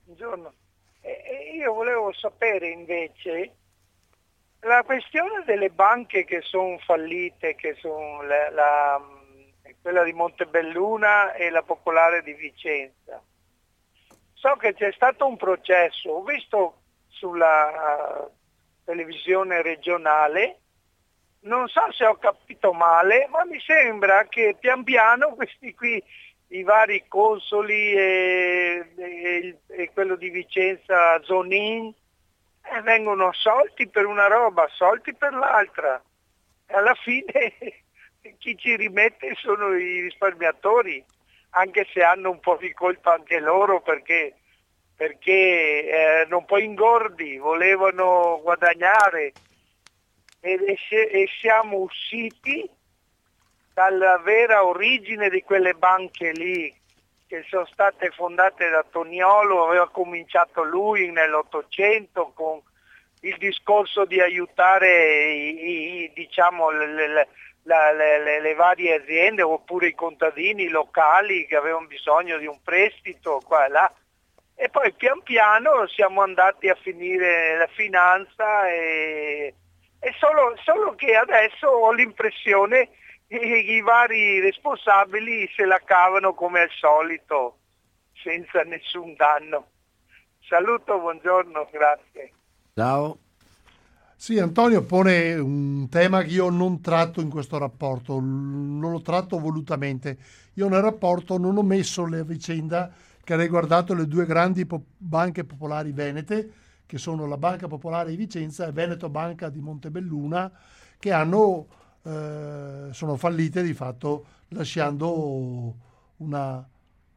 Buongiorno. E io volevo sapere invece la questione delle banche che sono fallite, che sono la, la, quella di Montebelluna e la Popolare di Vicenza So che c'è stato un processo, ho visto sulla uh, televisione regionale, non so se ho capito male, ma mi sembra che pian piano questi qui, i vari consoli e, e, e quello di Vicenza, Zonin, eh, vengono assolti per una roba, assolti per l'altra. E alla fine chi ci rimette sono i risparmiatori anche se hanno un po' di colpa anche loro perché, perché eh, erano un po' ingordi, volevano guadagnare e, e siamo usciti dalla vera origine di quelle banche lì che sono state fondate da Toniolo, aveva cominciato lui nell'Ottocento con il discorso di aiutare i, i, diciamo, le, le, le, le, varie aziende oppure i contadini locali che avevano bisogno di un prestito qua e là. E poi pian piano siamo andati a finire la finanza e, e solo, solo, che adesso ho l'impressione i vari responsabili se la cavano come al solito, senza nessun danno. Saluto, buongiorno, grazie. Ciao. Sì, Antonio pone un tema che io non tratto in questo rapporto, non lo tratto volutamente. Io nel rapporto non ho messo la vicenda che ha riguardato le due grandi po- banche popolari venete, che sono la Banca Popolare di Vicenza e Veneto Banca di Montebelluna, che hanno, eh, sono fallite di fatto lasciando una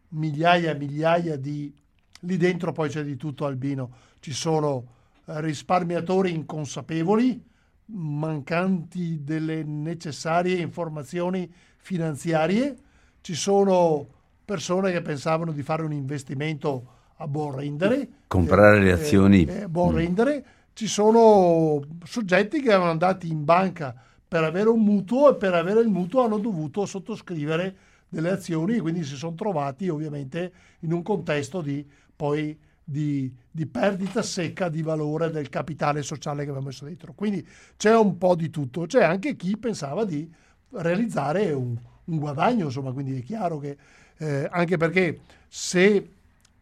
migliaia e migliaia di... Lì dentro poi c'è di tutto Albino, ci sono eh, risparmiatori inconsapevoli, mancanti delle necessarie informazioni finanziarie, ci sono persone che pensavano di fare un investimento a buon rendere, comprare le eh, azioni. eh, a buon rendere, ci sono soggetti che erano andati in banca per avere un mutuo e per avere il mutuo hanno dovuto sottoscrivere delle azioni e quindi si sono trovati ovviamente in un contesto di poi di, di, perdita secca di valore del capitale sociale che abbiamo messo dentro. Quindi c'è un po' di tutto. C'è anche chi pensava di realizzare un, un guadagno, insomma, quindi è chiaro che eh, anche perché se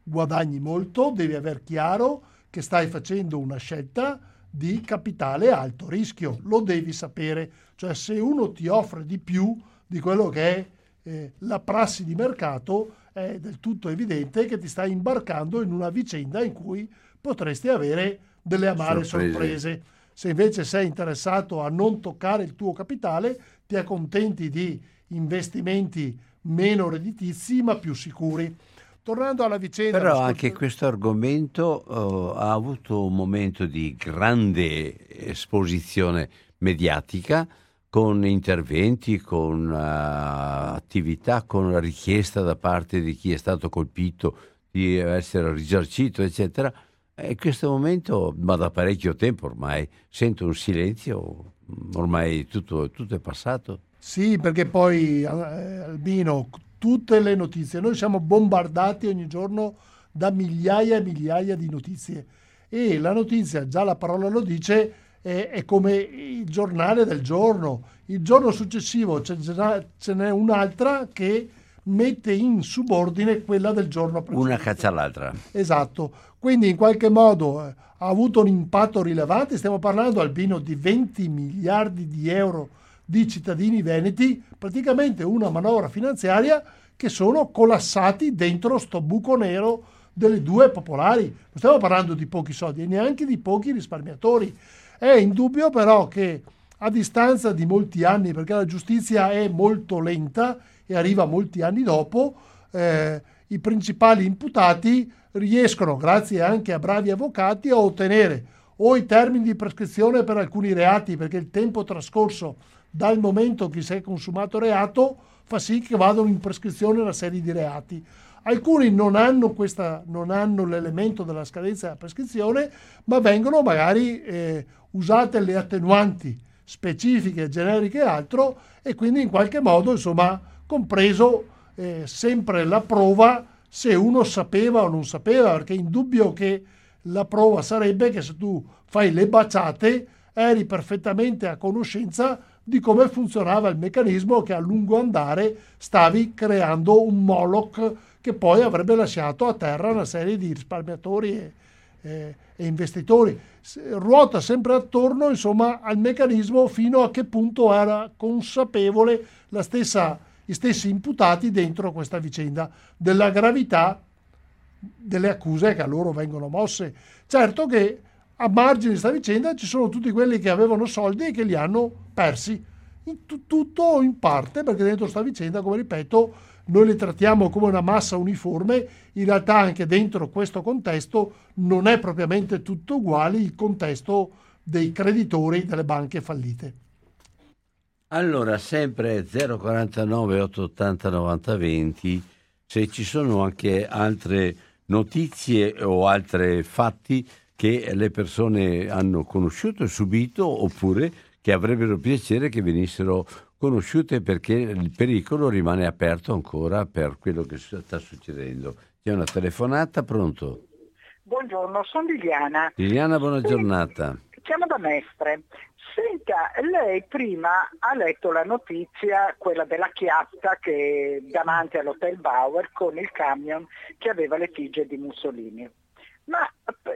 guadagni molto devi aver chiaro che stai facendo una scelta di capitale alto rischio, lo devi sapere, cioè se uno ti offre di più di quello che è eh, la prassi di mercato, è del tutto evidente che ti stai imbarcando in una vicenda in cui potresti avere delle amare sorprese. sorprese. Se invece sei interessato a non toccare il tuo capitale, ti accontenti di investimenti meno redditizi ma più sicuri. Tornando alla vicenda... Però anche questo argomento uh, ha avuto un momento di grande esposizione mediatica con interventi, con uh, attività, con la richiesta da parte di chi è stato colpito di essere risarcito, eccetera. E in questo momento, ma da parecchio tempo ormai, sento un silenzio, ormai tutto, tutto è passato. Sì, perché poi, eh, Albino, tutte le notizie, noi siamo bombardati ogni giorno da migliaia e migliaia di notizie e la notizia, già la parola lo dice, è, è come il giornale del giorno. Il giorno successivo ce, ce n'è un'altra che mette in subordine quella del giorno precedente. Una caccia all'altra. Esatto. Quindi in qualche modo eh, ha avuto un impatto rilevante. Stiamo parlando, Albino, di 20 miliardi di euro di cittadini veneti, praticamente una manovra finanziaria che sono collassati dentro sto buco nero delle due popolari. Non stiamo parlando di pochi soldi e neanche di pochi risparmiatori. È indubbio però che a distanza di molti anni, perché la giustizia è molto lenta e arriva molti anni dopo, eh, i principali imputati riescono, grazie anche a bravi avvocati, a ottenere o i termini di prescrizione per alcuni reati, perché il tempo trascorso dal momento che si è consumato reato fa sì che vadano in prescrizione una serie di reati. Alcuni non hanno, questa, non hanno l'elemento della scadenza della prescrizione, ma vengono magari eh, usate le attenuanti specifiche, generiche e altro, e quindi in qualche modo, insomma, compreso eh, sempre la prova se uno sapeva o non sapeva, perché indubbio che la prova sarebbe che se tu fai le baciate eri perfettamente a conoscenza di come funzionava il meccanismo che a lungo andare stavi creando un Moloch che poi avrebbe lasciato a terra una serie di risparmiatori e, e, e investitori. Ruota sempre attorno insomma, al meccanismo fino a che punto era consapevole stessa, gli stessi imputati dentro questa vicenda della gravità delle accuse che a loro vengono mosse. Certo che a margine di questa vicenda ci sono tutti quelli che avevano soldi e che li hanno persi, in t- tutto o in parte, perché dentro questa vicenda, come ripeto, noi li trattiamo come una massa uniforme, in realtà anche dentro questo contesto non è propriamente tutto uguale il contesto dei creditori delle banche fallite. Allora, sempre 049 880 90 20, se ci sono anche altre notizie o altri fatti che le persone hanno conosciuto e subito oppure che avrebbero piacere che venissero conosciute perché il pericolo rimane aperto ancora per quello che sta succedendo. C'è una telefonata, pronto? Buongiorno, sono Liliana. Liliana, buona giornata. Chiamo da Mestre. Senta, lei prima ha letto la notizia, quella della chiatta che davanti all'Hotel Bauer con il camion che aveva le tigge di Mussolini. Ma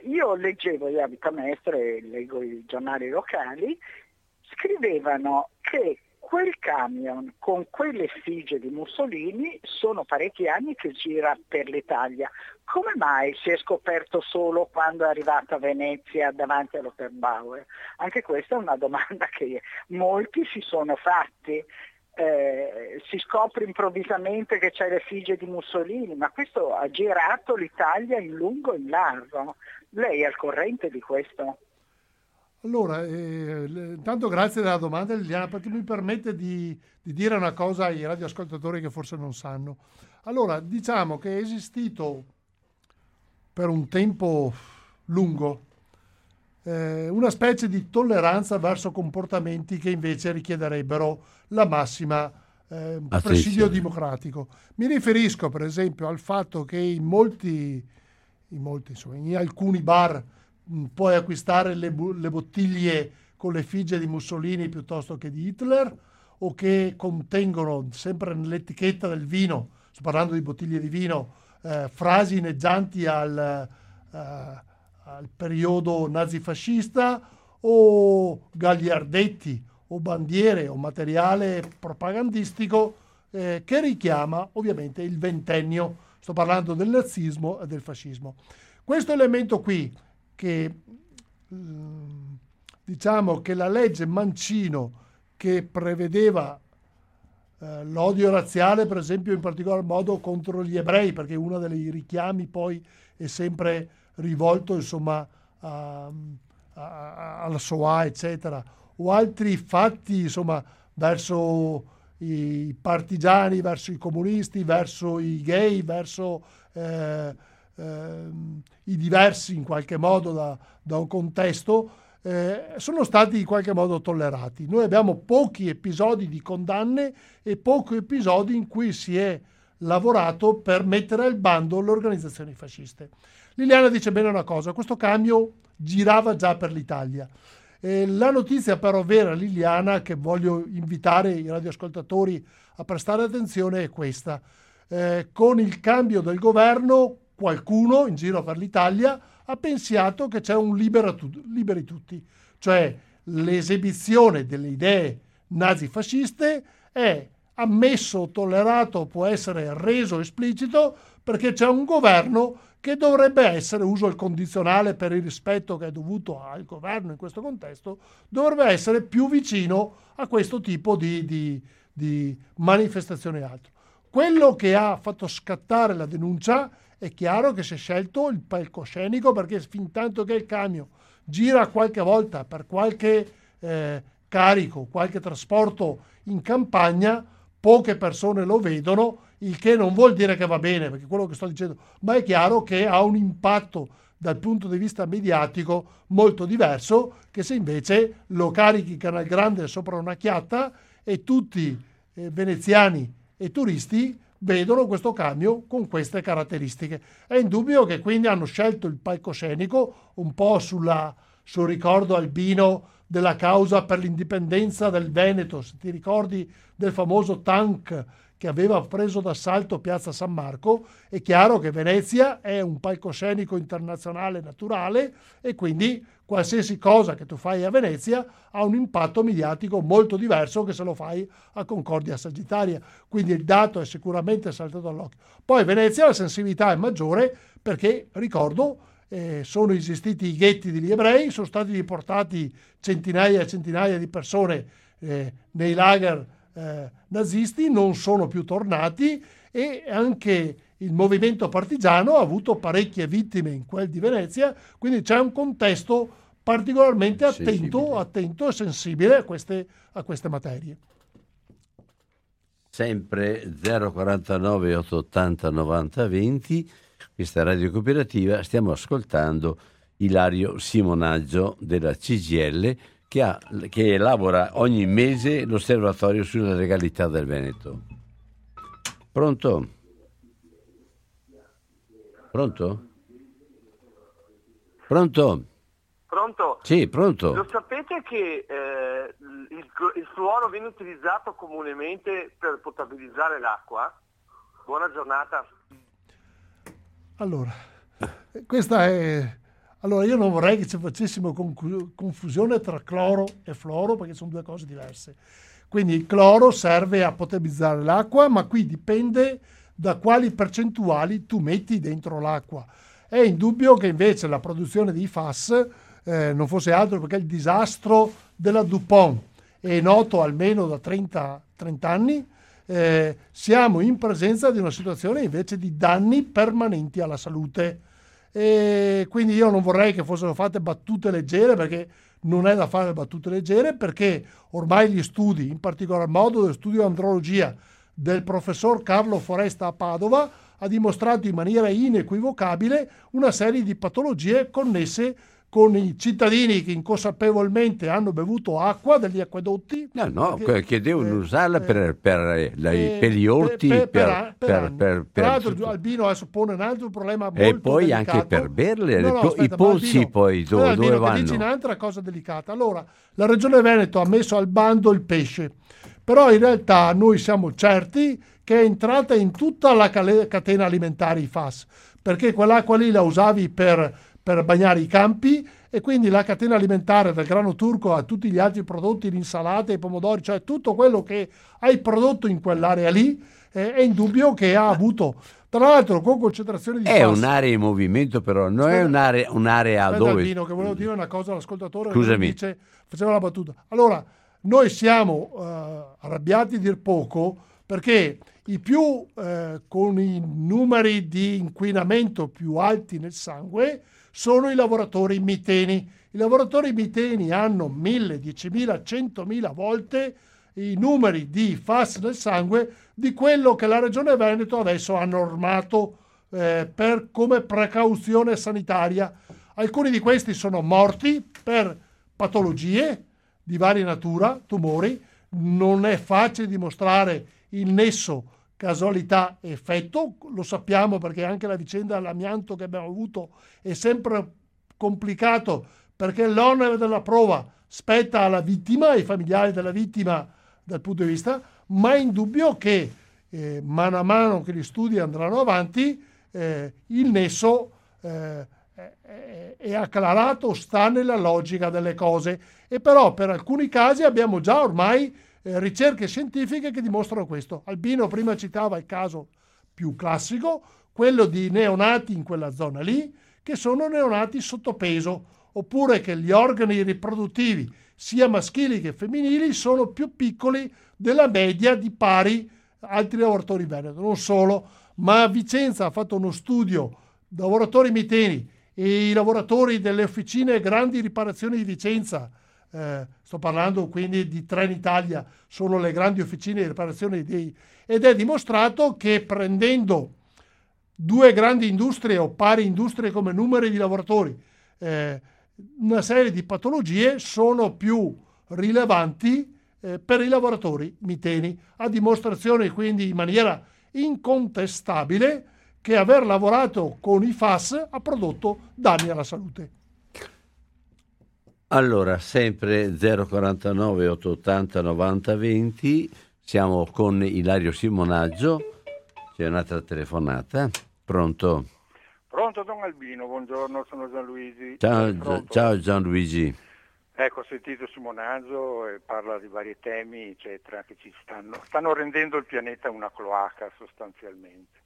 io leggevo gli Mestre, leggo i giornali locali, scrivevano che quel camion con quelle effigie di Mussolini sono parecchi anni che gira per l'Italia. Come mai si è scoperto solo quando è arrivato a Venezia davanti all'Operbauer? Anche questa è una domanda che molti si sono fatti. Eh, si scopre improvvisamente che c'è l'effigie di Mussolini, ma questo ha girato l'Italia in lungo e in largo. Lei è al corrente di questo? Allora, eh, intanto grazie della domanda Liliana perché mi permette di, di, dire una cosa ai radioascoltatori che forse non sanno. Allora, diciamo che è esistito per un tempo lungo eh, una specie di tolleranza verso comportamenti che invece richiederebbero la massima eh, presidio democratico. Mi riferisco per esempio al fatto che in molti, in, molti, insomma, in alcuni bar puoi acquistare le, le bottiglie con l'effigie di Mussolini piuttosto che di Hitler o che contengono sempre nell'etichetta del vino, sto parlando di bottiglie di vino, eh, frasi inneggianti al, uh, al periodo nazifascista o gagliardetti o bandiere o materiale propagandistico eh, che richiama ovviamente il ventennio, sto parlando del nazismo e del fascismo. Questo elemento qui che mm, diciamo che la legge Mancino che prevedeva eh, l'odio razziale, per esempio, in particolar modo contro gli ebrei, perché uno dei richiami poi è sempre rivolto insomma a, a, alla Shoah, eccetera, o altri fatti insomma verso i partigiani, verso i comunisti, verso i gay, verso eh, eh, i diversi in qualche modo da, da un contesto, eh, sono stati in qualche modo tollerati. Noi abbiamo pochi episodi di condanne e pochi episodi in cui si è lavorato per mettere al bando le organizzazioni fasciste. Liliana dice bene una cosa, questo cambio girava già per l'Italia. Eh, la notizia però vera, Liliana, che voglio invitare i radioascoltatori a prestare attenzione è questa. Eh, con il cambio del governo qualcuno in giro per l'Italia ha pensato che c'è un tu- liberi tutti, cioè l'esibizione delle idee nazifasciste è ammesso, tollerato, può essere reso esplicito perché c'è un governo che dovrebbe essere, uso il condizionale per il rispetto che è dovuto al governo in questo contesto, dovrebbe essere più vicino a questo tipo di, di, di manifestazione e altro. Quello che ha fatto scattare la denuncia è chiaro che si è scelto il palcoscenico perché fin tanto che il camion gira qualche volta per qualche eh, carico, qualche trasporto in campagna, poche persone lo vedono il che non vuol dire che va bene, perché quello che sto dicendo, ma è chiaro che ha un impatto dal punto di vista mediatico molto diverso che se invece lo carichi Canal Grande sopra una chiatta e tutti eh, veneziani e turisti vedono questo cambio con queste caratteristiche. È indubbio che quindi hanno scelto il palcoscenico un po' sulla, sul ricordo albino della causa per l'indipendenza del Veneto, se ti ricordi del famoso tank che aveva preso d'assalto Piazza San Marco, è chiaro che Venezia è un palcoscenico internazionale naturale e quindi qualsiasi cosa che tu fai a Venezia ha un impatto mediatico molto diverso che se lo fai a Concordia Sagittaria. Quindi il dato è sicuramente saltato all'occhio. Poi a Venezia la sensibilità è maggiore perché, ricordo, eh, sono esistiti i ghetti degli ebrei, sono stati riportati centinaia e centinaia di persone eh, nei lager eh, nazisti non sono più tornati e anche il movimento partigiano ha avuto parecchie vittime in quel di Venezia, quindi c'è un contesto particolarmente attento, attento e sensibile a queste, a queste materie. Sempre 049 880 90 20, questa radio cooperativa, stiamo ascoltando Ilario Simonaggio della CGL che, ha, che elabora ogni mese l'osservatorio sulla legalità del Veneto. Pronto? Pronto? Pronto? Pronto? Sì, pronto. Lo sapete che eh, il, il fluoro viene utilizzato comunemente per potabilizzare l'acqua? Buona giornata. Allora, questa è... Allora io non vorrei che ci facessimo confusione tra cloro e fluoro perché sono due cose diverse. Quindi il cloro serve a potabilizzare l'acqua, ma qui dipende da quali percentuali tu metti dentro l'acqua. È indubbio che invece la produzione di FAS eh, non fosse altro perché il disastro della DuPont è noto almeno da 30, 30 anni, eh, siamo in presenza di una situazione invece di danni permanenti alla salute. E quindi io non vorrei che fossero fatte battute leggere perché non è da fare battute leggere perché ormai gli studi, in particolar modo dello studio di andrologia del professor Carlo Foresta a Padova, ha dimostrato in maniera inequivocabile una serie di patologie connesse con i cittadini che inconsapevolmente hanno bevuto acqua dagli acquedotti. No, no, perché, che devono eh, usarla per, per, eh, eh, per, gli orti, per, per, per, per, Tra l'altro Albino adesso pone un altro problema molto E poi delicato. anche per berle, no, no, aspetta, i pozzi poi dove, Albino, dove vanno? Dici un'altra cosa delicata. Allora, la Regione Veneto ha messo al bando il pesce, però in realtà noi siamo certi che è entrata in tutta la catena alimentare i FAS, perché quell'acqua lì la usavi per per bagnare i campi e quindi la catena alimentare dal grano turco a tutti gli altri prodotti, l'insalata, i pomodori, cioè tutto quello che hai prodotto in quell'area lì, eh, è indubbio che ha avuto tra l'altro con concentrazione di È fast. un'area in movimento però, non Aspetta, è un'area, un'area dove... Albino, che volevo dire una cosa all'ascoltatore Scusami. Dice, faceva la battuta. Allora, noi siamo uh, arrabbiati a dir poco perché i più uh, con i numeri di inquinamento più alti nel sangue sono i lavoratori miteni. I lavoratori miteni hanno 1000, 10.000, 100.000 volte i numeri di FAS nel sangue di quello che la Regione Veneto adesso ha normato eh, per, come precauzione sanitaria. Alcuni di questi sono morti per patologie di varia natura, tumori. Non è facile dimostrare il nesso casualità effetto, lo sappiamo perché anche la vicenda dell'amianto che abbiamo avuto è sempre complicato perché l'onere della prova spetta alla vittima, ai familiari della vittima dal punto di vista, ma è indubbio che eh, mano a mano che gli studi andranno avanti eh, il nesso eh, è acclarato, sta nella logica delle cose. E però per alcuni casi abbiamo già ormai eh, ricerche scientifiche che dimostrano questo. Albino prima citava il caso più classico, quello di neonati in quella zona lì, che sono neonati sottopeso, oppure che gli organi riproduttivi, sia maschili che femminili, sono più piccoli della media di pari altri lavoratori Veneto. Non solo, ma Vicenza ha fatto uno studio lavoratori miteni e i lavoratori delle officine grandi riparazioni di Vicenza eh, sto parlando quindi di Trenitalia, sono le grandi officine di riparazione dei, ed è dimostrato che prendendo due grandi industrie o pari industrie come numeri di lavoratori, eh, una serie di patologie sono più rilevanti eh, per i lavoratori miteni, a dimostrazione quindi in maniera incontestabile che aver lavorato con i FAS ha prodotto danni alla salute. Allora, sempre 049 880 90 20, siamo con Ilario Simonaggio, c'è un'altra telefonata, pronto? Pronto Don Albino, buongiorno, sono Gianluigi. Ciao, ciao Gianluigi. Ecco, ho sentito Simonaggio e parla di vari temi, eccetera, che ci stanno, stanno rendendo il pianeta una cloaca sostanzialmente.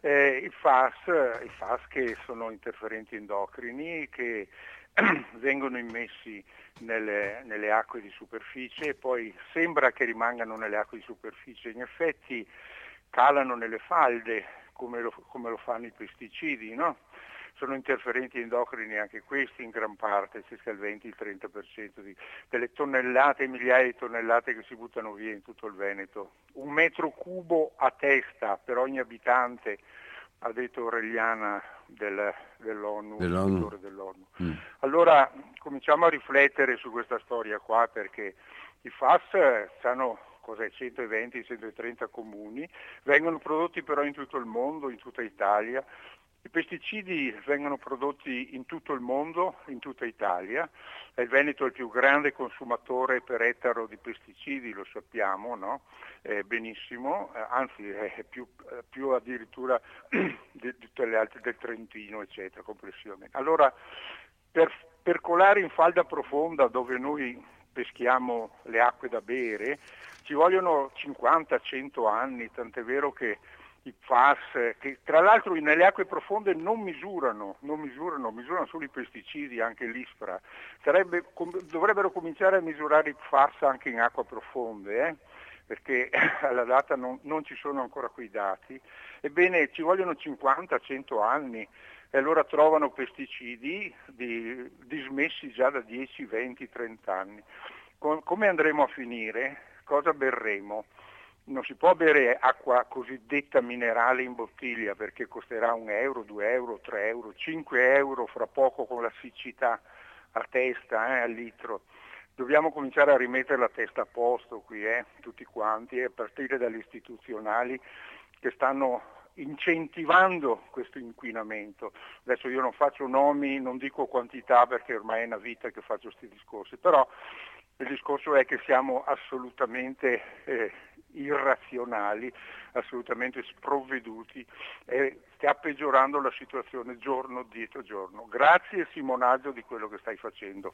Eh, i, FAS, I FAS che sono interferenti endocrini che vengono immessi nelle, nelle, acque di superficie e poi sembra che rimangano nelle acque di superficie, in effetti calano nelle falde come lo, come lo fanno i pesticidi, no? sono interferenti endocrini anche questi in gran parte, circa il 20-30% di, delle tonnellate, migliaia di tonnellate che si buttano via in tutto il Veneto. Un metro cubo a testa per ogni abitante ha detto Aureliana del, dell'ONU, dell'ONU. dell'ONU. Mm. Allora cominciamo a riflettere su questa storia qua perché i FAS hanno 120-130 comuni, vengono prodotti però in tutto il mondo, in tutta Italia I pesticidi vengono prodotti in tutto il mondo, in tutta Italia. Il Veneto è il più grande consumatore per ettaro di pesticidi, lo sappiamo, no? eh, benissimo, eh, anzi è più, eh, più addirittura di, tutte le altre del Trentino, eccetera, complessivamente. Allora, per, per colare in falda profonda dove noi peschiamo le acque da bere, ci vogliono 50-100 anni, tant'è vero che i FAS, che tra l'altro nelle acque profonde non misurano, non misurano, misurano solo i pesticidi, anche l'ISPRA, Sarebbe, dovrebbero cominciare a misurare i FAS anche in acque profonde, eh? perché alla data non, non, ci sono ancora quei dati. Ebbene, ci vogliono 50-100 anni e allora trovano pesticidi di, dismessi già da 10, 20, 30 anni. Com- come andremo a finire? Cosa berremo? Non si può bere acqua cosiddetta minerale in bottiglia perché costerà un euro, due euro, tre euro, cinque euro fra poco con la siccità a testa, eh, al litro. Dobbiamo cominciare a rimettere la testa a posto qui, eh, tutti quanti, a partire dalle istituzionali che stanno incentivando questo inquinamento. Adesso io non faccio nomi, non dico quantità perché ormai è una vita che faccio questi discorsi, però il discorso è che siamo assolutamente eh, irrazionali, assolutamente sprovveduti e sta peggiorando la situazione giorno dietro giorno. Grazie Simonaggio di quello che stai facendo.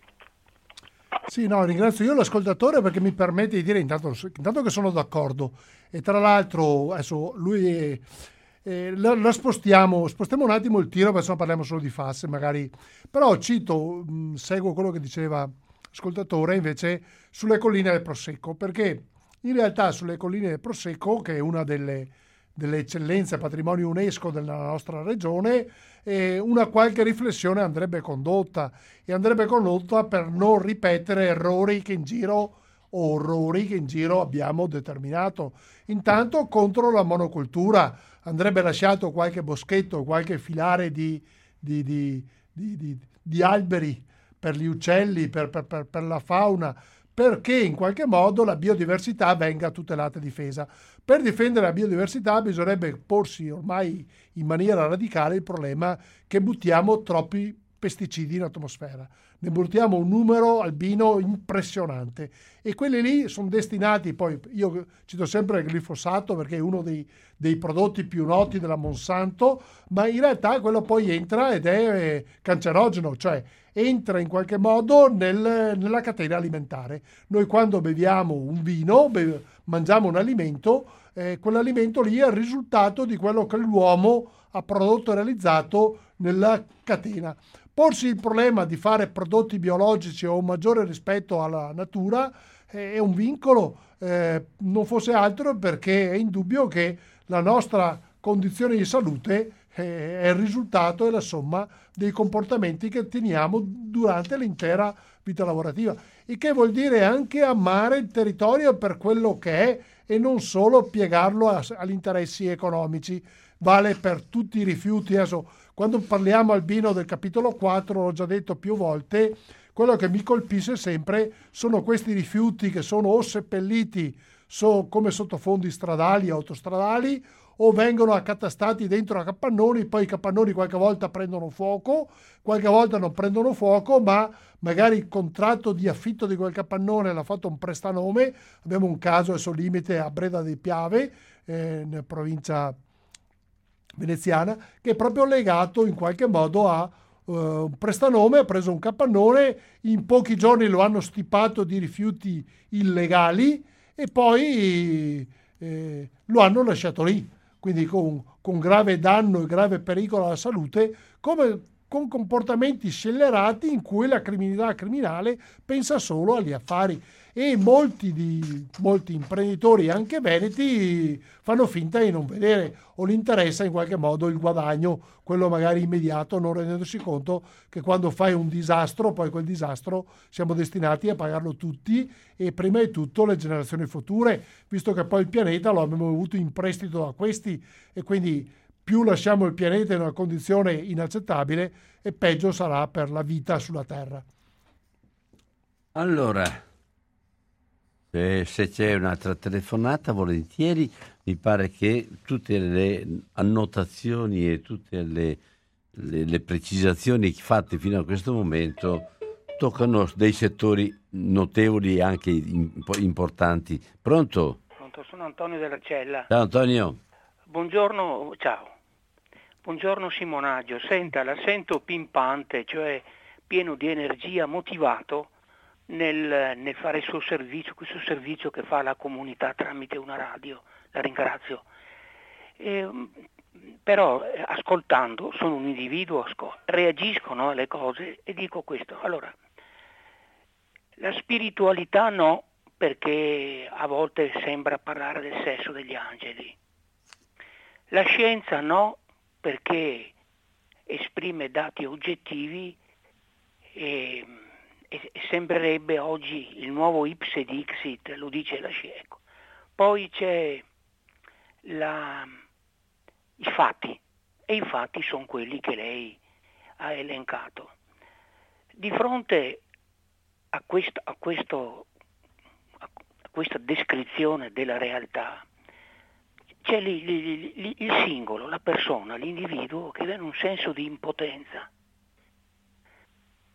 Sì, no, ringrazio io l'ascoltatore perché mi permette di dire intanto, intanto che sono d'accordo e tra l'altro adesso lui è, eh, la, la, spostiamo, spostiamo un attimo il tiro perché no parliamo solo di FAS magari, però cito, seguo quello che diceva l'ascoltatore invece sulle colline del Prosecco perché in realtà sulle colline del Prosecco, che è una delle, delle eccellenze patrimonio UNESCO della nostra regione, eh, una qualche riflessione andrebbe condotta e andrebbe condotta per non ripetere errori che in giro o orrori che in giro abbiamo determinato. Intanto contro la monocultura andrebbe lasciato qualche boschetto, qualche filare di, di, di, di alberi per gli uccelli, per, per, per, per la fauna, perché in qualche modo la biodiversità venga tutelata e difesa. Per difendere la biodiversità bisognerebbe porsi ormai in maniera radicale il problema che buttiamo troppi pesticidi in atmosfera. Ne buttiamo un numero albino impressionante e quelli lì sono destinati, poi io cito sempre il glifosato perché è uno dei, dei prodotti più noti della Monsanto, ma in realtà quello poi entra ed è cancerogeno, cioè entra in qualche modo nel, nella catena alimentare. Noi quando beviamo un vino, be- mangiamo un alimento, eh, quell'alimento lì è il risultato di quello che l'uomo ha prodotto e realizzato nella catena. Porsi il problema di fare prodotti biologici o un maggiore rispetto alla natura eh, è un vincolo, eh, non fosse altro perché è indubbio che la nostra condizione di salute è il risultato e la somma dei comportamenti che teniamo durante l'intera vita lavorativa. Il che vuol dire anche amare il territorio per quello che è e non solo piegarlo agli interessi economici. Vale per tutti i rifiuti. Adesso, quando parliamo albino del capitolo 4, l'ho già detto più volte, quello che mi colpisce sempre sono questi rifiuti che sono o seppelliti so, come sottofondi stradali autostradali o vengono accatastati dentro a capannoni, poi i capannoni qualche volta prendono fuoco, qualche volta non prendono fuoco, ma magari il contratto di affitto di quel capannone l'ha fatto un prestanome. Abbiamo un caso adesso limite a Breda di Piave, eh, in provincia veneziana, che è proprio legato in qualche modo a uh, un prestanome, ha preso un capannone, in pochi giorni lo hanno stipato di rifiuti illegali e poi eh, lo hanno lasciato lì quindi con, con grave danno e grave pericolo alla salute, come con comportamenti scellerati in cui la criminalità criminale pensa solo agli affari e molti, di, molti imprenditori, anche veneti, fanno finta di non vedere o gli interessa in qualche modo il guadagno, quello magari immediato, non rendendosi conto che quando fai un disastro, poi quel disastro siamo destinati a pagarlo tutti e prima di tutto le generazioni future, visto che poi il pianeta lo abbiamo avuto in prestito da questi e quindi più lasciamo il pianeta in una condizione inaccettabile e peggio sarà per la vita sulla Terra. Allora, eh, se c'è un'altra telefonata, volentieri. Mi pare che tutte le annotazioni e tutte le le, le precisazioni fatte fino a questo momento toccano dei settori notevoli e anche importanti. Pronto? Pronto, sono Antonio della Cella. Ciao Antonio. Buongiorno, ciao. Buongiorno Simonaggio. Senta, la sento pimpante, cioè pieno di energia, motivato nel, nel fare il suo servizio, questo servizio che fa alla comunità tramite una radio. La ringrazio. E, però eh, ascoltando, sono un individuo, reagisco no, alle cose e dico questo. Allora, la spiritualità no, perché a volte sembra parlare del sesso degli angeli. La scienza no, perché esprime dati oggettivi e, sembrerebbe oggi il nuovo ipse dixit, lo dice la scienza. Poi c'è la, i fatti, e i fatti sono quelli che lei ha elencato. Di fronte a, questo, a, questo, a questa descrizione della realtà c'è lì, lì, lì, il singolo, la persona, l'individuo che viene un senso di impotenza.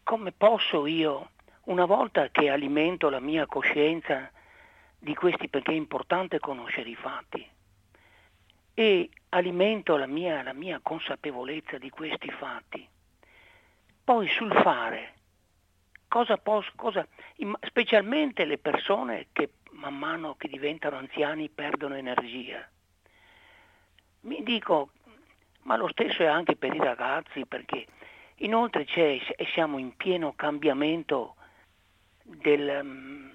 Come posso io, una volta che alimento la mia coscienza di questi, perché è importante conoscere i fatti, e alimento la mia, la mia consapevolezza di questi fatti. Poi sul fare, cosa posso, cosa, specialmente le persone che man mano che diventano anziani perdono energia. Mi dico, ma lo stesso è anche per i ragazzi, perché inoltre c'è e siamo in pieno cambiamento del, mm,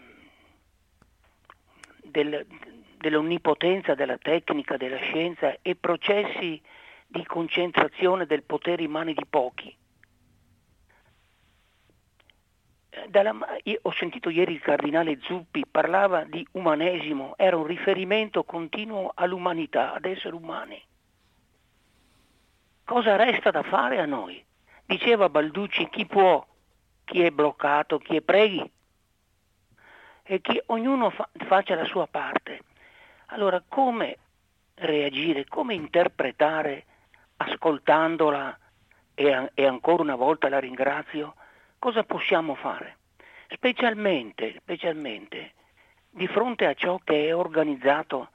del, dell'onnipotenza della tecnica, della scienza e processi di concentrazione del potere in mani di pochi. Dalla, ho sentito ieri il cardinale Zuppi parlava di umanesimo, era un riferimento continuo all'umanità, ad essere umani. Cosa resta da fare a noi? Diceva Balducci chi può, chi è bloccato, chi è preghi e che ognuno fa, faccia la sua parte. Allora come reagire, come interpretare ascoltandola e, e ancora una volta la ringrazio, cosa possiamo fare? Specialmente, specialmente di fronte a ciò che è organizzato,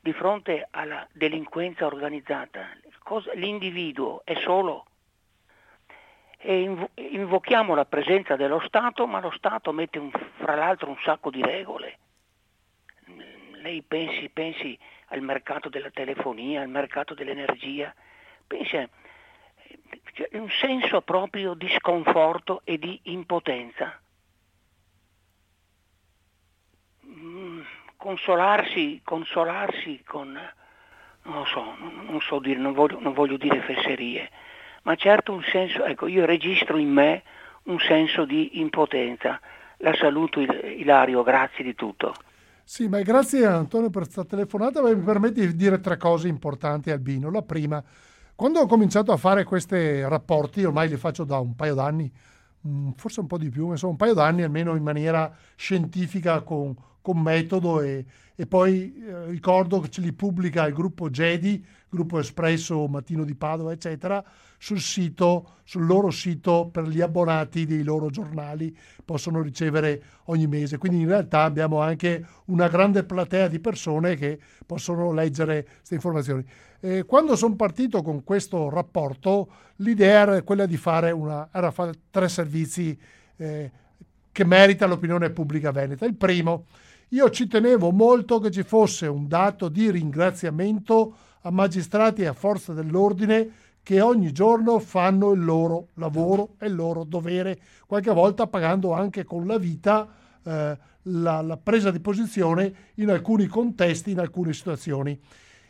di fronte alla delinquenza organizzata, cosa, l'individuo è solo e invochiamo la presenza dello Stato, ma lo Stato mette un, fra l'altro un sacco di regole lei pensi, pensi al mercato della telefonia, al mercato dell'energia, pensi a cioè, un senso proprio di sconforto e di impotenza. Mm, consolarsi, consolarsi con, non so, non so dire, non voglio, non voglio dire fesserie, ma certo un senso, ecco, io registro in me un senso di impotenza. La saluto Ilario, grazie di tutto. Sì, ma grazie Antonio per questa telefonata, mi permetti di dire tre cose importanti Albino. La prima, quando ho cominciato a fare questi rapporti, ormai li faccio da un paio d'anni, mm, forse un po' di più, ma insomma un paio d'anni almeno in maniera scientifica con, con metodo e, e poi eh, ricordo che ce li pubblica il gruppo Jedi, gruppo Espresso Mattino di Padova, eccetera, sul sito, sul loro sito per gli abbonati dei loro giornali, possono ricevere ogni mese. Quindi in realtà abbiamo anche una grande platea di persone che possono leggere queste informazioni. Eh, quando sono partito con questo rapporto, l'idea era quella di fare, una, fare tre servizi eh, che merita l'opinione pubblica veneta. Il primo, io ci tenevo molto che ci fosse un dato di ringraziamento a magistrati e a forza dell'ordine che ogni giorno fanno il loro lavoro e il loro dovere, qualche volta pagando anche con la vita eh, la, la presa di posizione in alcuni contesti, in alcune situazioni.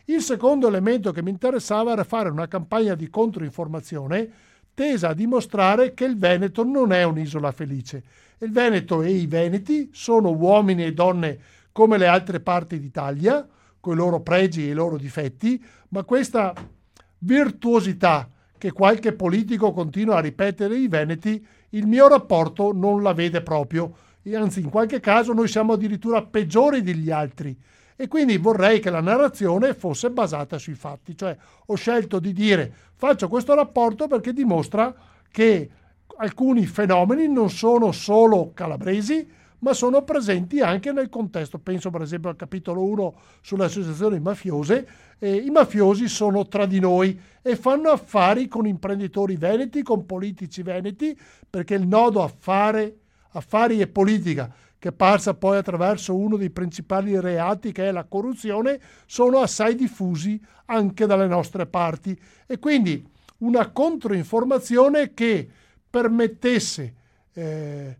Il secondo elemento che mi interessava era fare una campagna di controinformazione tesa a dimostrare che il Veneto non è un'isola felice. Il Veneto e i Veneti sono uomini e donne come le altre parti d'Italia, con i loro pregi e i loro difetti, ma questa virtuosità che qualche politico continua a ripetere i Veneti, il mio rapporto non la vede proprio. E anzi, in qualche caso noi siamo addirittura peggiori degli altri. E quindi vorrei che la narrazione fosse basata sui fatti, cioè ho scelto di dire faccio questo rapporto perché dimostra che alcuni fenomeni non sono solo calabresi, ma sono presenti anche nel contesto. Penso per esempio al capitolo 1 sulle associazioni mafiose. Eh, I mafiosi sono tra di noi e fanno affari con imprenditori veneti, con politici veneti, perché il nodo affare, affari e politica che passa poi attraverso uno dei principali reati che è la corruzione, sono assai diffusi anche dalle nostre parti. E quindi una controinformazione che permettesse eh,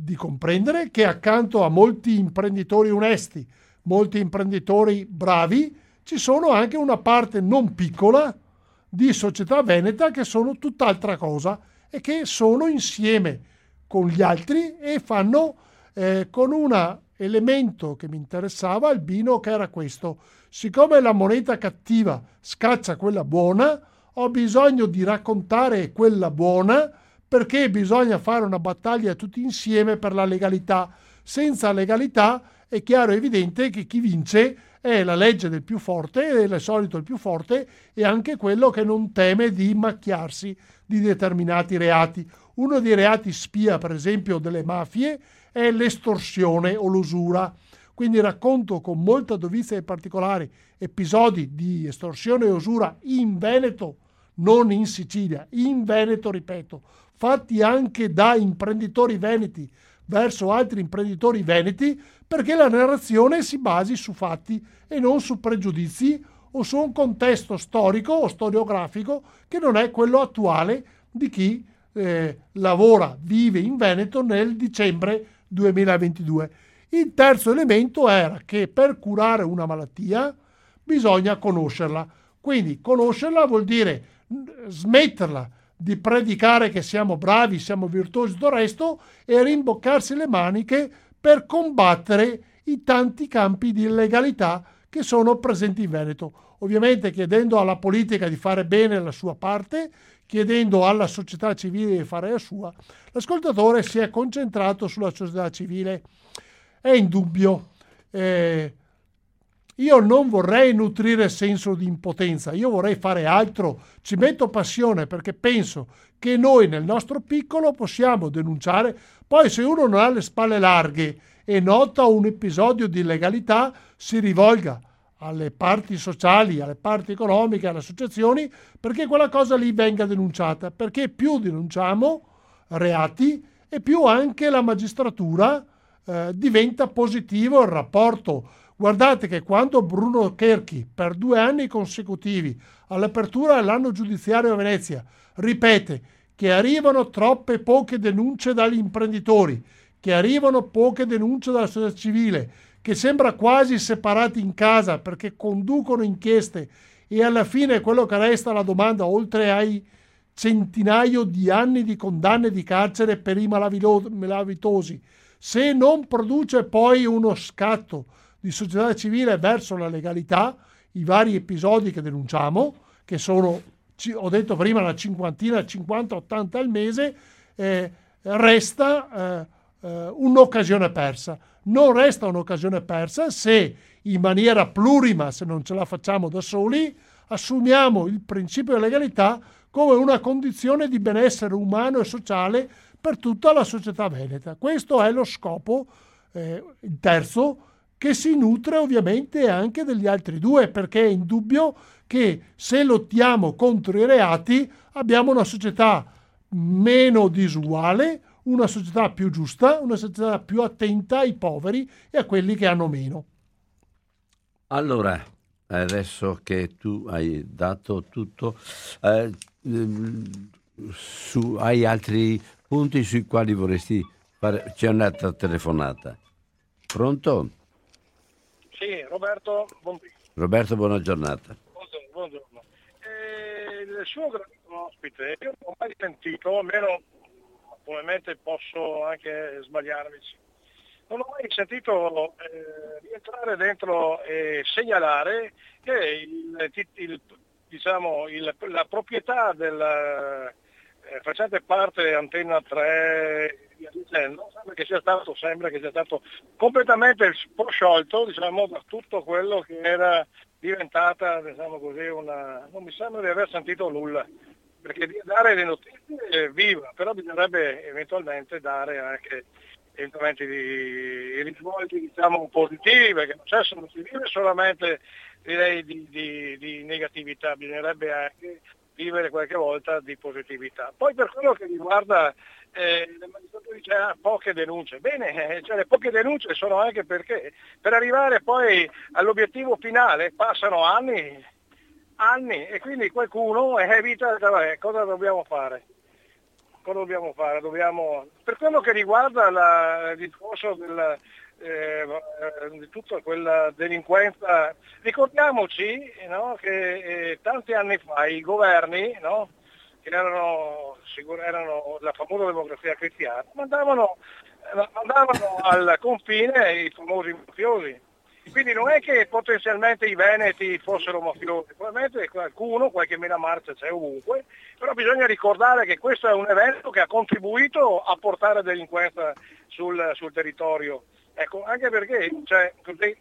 di comprendere che accanto a molti imprenditori onesti, molti imprenditori bravi, ci sono anche una parte non piccola di società veneta che sono tutt'altra cosa e che sono insieme con gli altri e fanno eh, con un elemento che mi interessava, Albino, che era questo. Siccome la moneta cattiva scaccia quella buona, ho bisogno di raccontare quella buona perché bisogna fare una battaglia tutti insieme per la legalità. Senza legalità è chiaro e evidente che chi vince è la legge del più forte, è al solito il più forte e anche quello che non teme di macchiarsi di determinati reati. Uno dei reati spia, per esempio, delle mafie è l'estorsione o l'usura. Quindi racconto con molta dovizia e particolari episodi di estorsione e usura in Veneto, non in Sicilia, in Veneto, ripeto, fatti anche da imprenditori veneti verso altri imprenditori veneti perché la narrazione si basi su fatti e non su pregiudizi o su un contesto storico o storiografico che non è quello attuale di chi eh, lavora, vive in Veneto nel dicembre 2022. Il terzo elemento era che per curare una malattia bisogna conoscerla. Quindi conoscerla vuol dire smetterla di predicare che siamo bravi, siamo virtuosi, tutto il resto, e rimboccarsi le maniche per combattere i tanti campi di illegalità che sono presenti in Veneto. Ovviamente chiedendo alla politica di fare bene la sua parte, chiedendo alla società civile di fare la sua, l'ascoltatore si è concentrato sulla società civile. È indubbio. Eh, io non vorrei nutrire senso di impotenza, io vorrei fare altro, ci metto passione perché penso che noi nel nostro piccolo possiamo denunciare, poi se uno non ha le spalle larghe e nota un episodio di illegalità, si rivolga alle parti sociali, alle parti economiche, alle associazioni, perché quella cosa lì venga denunciata, perché più denunciamo reati e più anche la magistratura eh, diventa positivo il rapporto Guardate che quando Bruno Kerchi per due anni consecutivi all'apertura dell'anno giudiziario a Venezia ripete che arrivano troppe poche denunce dagli imprenditori, che arrivano poche denunce dalla società civile, che sembra quasi separati in casa perché conducono inchieste e alla fine quello che resta la domanda, oltre ai centinaio di anni di condanne di carcere per i malavitosi, se non produce poi uno scatto di società civile verso la legalità, i vari episodi che denunciamo, che sono, ho detto prima, una cinquantina, 50-80 al mese, eh, resta eh, eh, un'occasione persa. Non resta un'occasione persa se in maniera plurima, se non ce la facciamo da soli, assumiamo il principio di legalità come una condizione di benessere umano e sociale per tutta la società veneta. Questo è lo scopo, eh, il terzo, che si nutre ovviamente anche degli altri due, perché è indubbio che se lottiamo contro i reati abbiamo una società meno disuguale, una società più giusta, una società più attenta ai poveri e a quelli che hanno meno. Allora, adesso che tu hai dato tutto, eh, su, hai altri punti sui quali vorresti fare? C'è un'altra telefonata. Pronto? Sì, Roberto, buon... Roberto, buona giornata. Buongiorno. buongiorno. Eh, il suo grande ospite, io non ho mai sentito, almeno probabilmente posso anche sbagliarmi, non ho mai sentito eh, rientrare dentro e segnalare che il, il, diciamo, il, la proprietà del, eh, facente parte Antenna 3 via dicendo, sembra che sia stato, sembra che sia stato completamente prosciolto diciamo, da tutto quello che era diventata diciamo così, una... non mi sembra di aver sentito nulla perché dare le notizie è viva, però bisognerebbe eventualmente dare anche eventualmente di risvolti diciamo, positivi, perché non, c'è, non si vive solamente direi, di, di, di, negatività, bisognerebbe anche vivere qualche volta di positività. Poi per quello che riguarda eh, le magistratura dice ah, poche denunce, bene, eh, cioè, le poche denunce sono anche perché per arrivare poi all'obiettivo finale passano anni, anni e quindi qualcuno evita, vabbè, cosa dobbiamo fare? cosa dobbiamo fare? Dobbiamo, per quello che riguarda la, il discorso del, eh, di tutta quella delinquenza, ricordiamoci no, che eh, tanti anni fa i governi, no, che erano, erano, la famosa democrazia cristiana, mandavano, mandavano al confine i famosi mafiosi quindi non è che potenzialmente i veneti fossero mafiosi, probabilmente qualcuno, qualche mena marcia c'è ovunque, però bisogna ricordare che questo è un evento che ha contribuito a portare delinquenza sul, sul territorio. Ecco, anche perché cioè, così,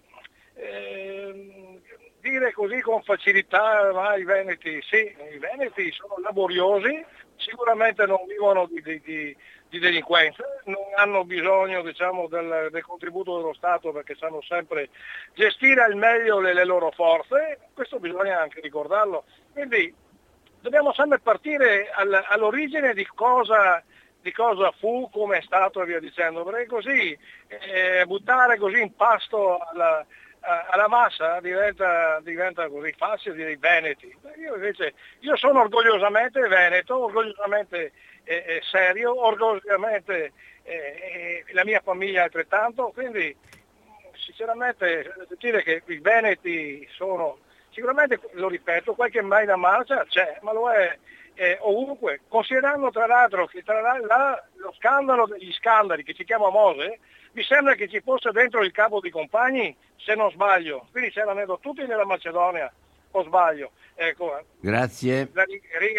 eh, dire così con facilità ma i veneti, sì, i veneti sono laboriosi, sicuramente non vivono di, di, di di delinquenza, non hanno bisogno diciamo, del, del, contributo dello Stato perché sanno sempre gestire al meglio le, le loro forze, questo bisogna anche ricordarlo. Quindi dobbiamo sempre partire all, all'origine di cosa, di cosa, fu, come è stato e via dicendo, perché così eh, buttare così in pasto alla, alla massa diventa, diventa, così facile dire veneti. Io invece io sono orgogliosamente veneto, orgogliosamente eh, eh, serio, orgogliosamente eh, la mia famiglia altrettanto, quindi sinceramente dire che i veneti sono, sicuramente lo ripeto, qualche mai da marcia c'è, ma lo è eh, ovunque, considerando tra l'altro che tra la, lo scandalo degli scandali che si chiama Mose, mi sembra che ci fosse dentro il capo di compagni, se non sbaglio, quindi c'erano tutti nella Macedonia, o sbaglio. Ecco, Grazie.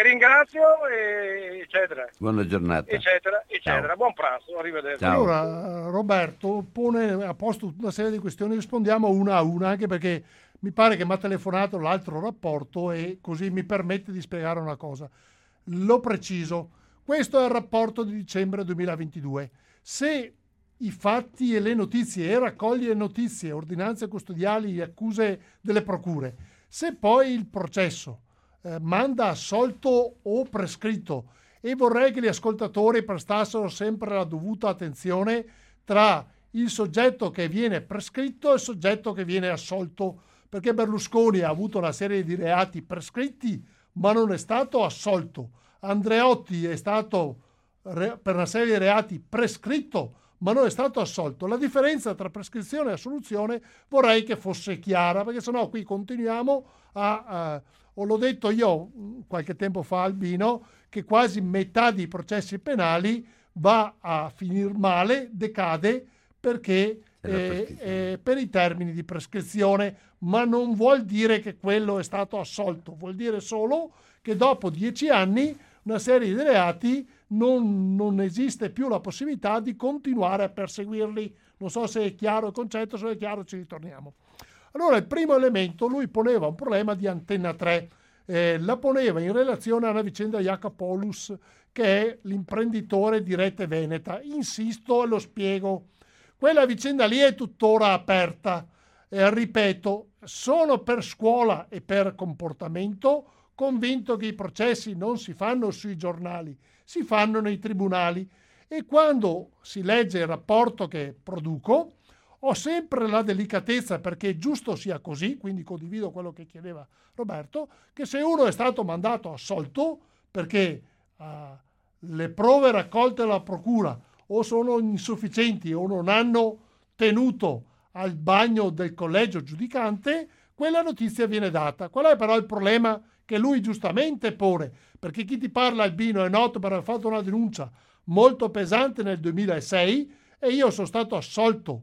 ringrazio, e eccetera. Buona giornata. Eccetera, eccetera. Buon pranzo, arrivederci. Ciao. Allora, Roberto pone a posto una serie di questioni, rispondiamo una a una, anche perché mi pare che mi ha telefonato l'altro rapporto e così mi permette di spiegare una cosa. Lo preciso, questo è il rapporto di dicembre 2022. Se i fatti e le notizie e raccoglie notizie, ordinanze custodiali accuse delle procure se poi il processo eh, manda assolto o prescritto e vorrei che gli ascoltatori prestassero sempre la dovuta attenzione tra il soggetto che viene prescritto e il soggetto che viene assolto, perché Berlusconi ha avuto una serie di reati prescritti ma non è stato assolto. Andreotti è stato per una serie di reati prescritto ma non è stato assolto. La differenza tra prescrizione e assoluzione vorrei che fosse chiara, perché sennò qui continuiamo a... a o l'ho detto io mm, qualche tempo fa Albino, che quasi metà dei processi penali va a finire male, decade, perché eh, eh, per i termini di prescrizione, ma non vuol dire che quello è stato assolto, vuol dire solo che dopo dieci anni una serie di reati non, non, esiste più la possibilità di continuare a perseguirli. Non so se è chiaro il concetto, se è chiaro ci ritorniamo. Allora, il primo elemento, lui poneva un problema di antenna 3, eh, la poneva in relazione a una vicenda Jacopolus, che è l'imprenditore di Rete Veneta. Insisto e lo spiego. Quella vicenda lì è tuttora aperta. Eh, ripeto, sono per scuola e per comportamento convinto che i processi non si fanno sui giornali, si fanno nei tribunali e quando si legge il rapporto che produco ho sempre la delicatezza perché è giusto sia così, quindi condivido quello che chiedeva Roberto, che se uno è stato mandato assolto perché uh, le prove raccolte dalla procura o sono insufficienti o non hanno tenuto al bagno del collegio giudicante, quella notizia viene data. Qual è però il problema che lui giustamente pone? perché chi ti parla Albino è noto per aver fatto una denuncia molto pesante nel 2006 e io sono stato assolto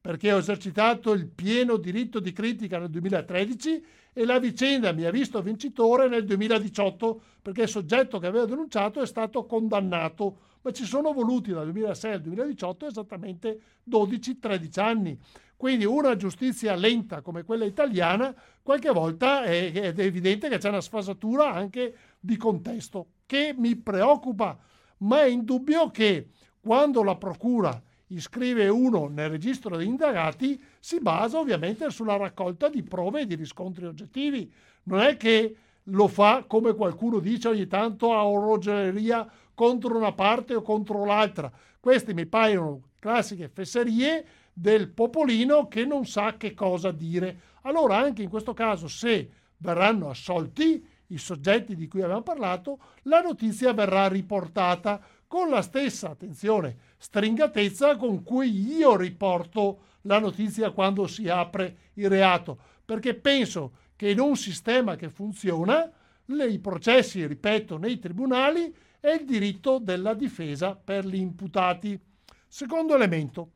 perché ho esercitato il pieno diritto di critica nel 2013 e la vicenda mi ha visto vincitore nel 2018 perché il soggetto che aveva denunciato è stato condannato, ma ci sono voluti dal 2006 al 2018 esattamente 12-13 anni. Quindi una giustizia lenta come quella italiana, qualche volta è, è evidente che c'è una sfasatura anche di contesto che mi preoccupa, ma è indubbio che quando la procura iscrive uno nel registro degli indagati si basa ovviamente sulla raccolta di prove e di riscontri oggettivi. Non è che lo fa come qualcuno dice ogni tanto a orologeria contro una parte o contro l'altra. Queste mi paiono classiche fesserie del popolino che non sa che cosa dire. Allora anche in questo caso se verranno assolti i soggetti di cui abbiamo parlato, la notizia verrà riportata con la stessa, attenzione, stringatezza con cui io riporto la notizia quando si apre il reato, perché penso che in un sistema che funziona, i processi, ripeto, nei tribunali è il diritto della difesa per gli imputati. Secondo elemento,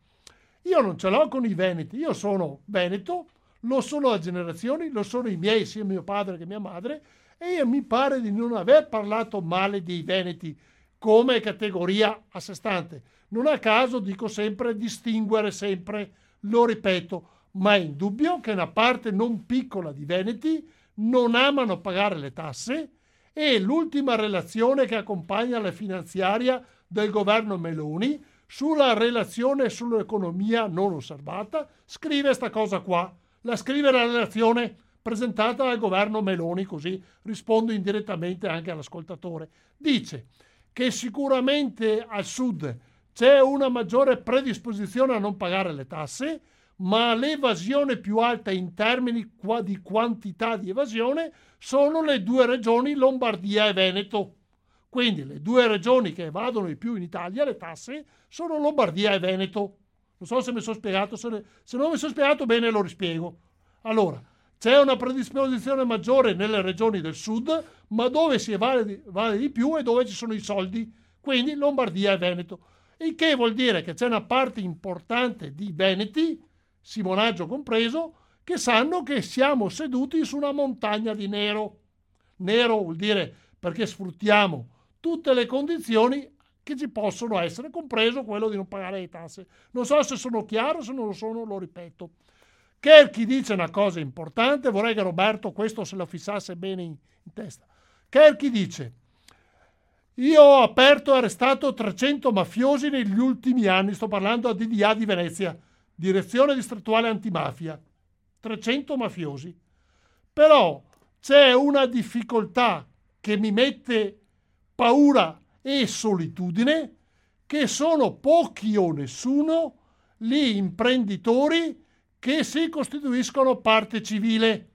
io non ce l'ho con i veneti, io sono veneto, lo sono da generazioni, lo sono i miei, sia mio padre che mia madre, e mi pare di non aver parlato male dei veneti come categoria a sé stante. Non a caso dico sempre distinguere sempre, lo ripeto, ma è indubbio che una parte non piccola di veneti non amano pagare le tasse e l'ultima relazione che accompagna la finanziaria del governo Meloni sulla relazione sull'economia non osservata, scrive questa cosa qua. La scrive la relazione presentata dal governo Meloni, così rispondo indirettamente anche all'ascoltatore. Dice che sicuramente al sud c'è una maggiore predisposizione a non pagare le tasse, ma l'evasione più alta in termini di quantità di evasione sono le due regioni Lombardia e Veneto. Quindi le due regioni che evadono di più in Italia le tasse sono Lombardia e Veneto. Non so se mi sono spiegato, se, ne, se non mi sono spiegato bene lo rispiego. Allora, c'è una predisposizione maggiore nelle regioni del sud, ma dove si vale, vale di più e dove ci sono i soldi, quindi Lombardia e Veneto. Il che vuol dire che c'è una parte importante di Veneti, Simonaggio compreso, che sanno che siamo seduti su una montagna di nero. Nero vuol dire perché sfruttiamo tutte le condizioni che ci possono essere, compreso quello di non pagare le tasse. Non so se sono chiaro, se non lo sono lo ripeto. Kerchi dice una cosa importante, vorrei che Roberto questo se lo fissasse bene in, in testa. Kerchi dice, io ho aperto e arrestato 300 mafiosi negli ultimi anni, sto parlando a DDA di Venezia, Direzione Distrettuale Antimafia, 300 mafiosi. Però c'è una difficoltà che mi mette paura e solitudine, che sono pochi o nessuno gli imprenditori che si costituiscono parte civile.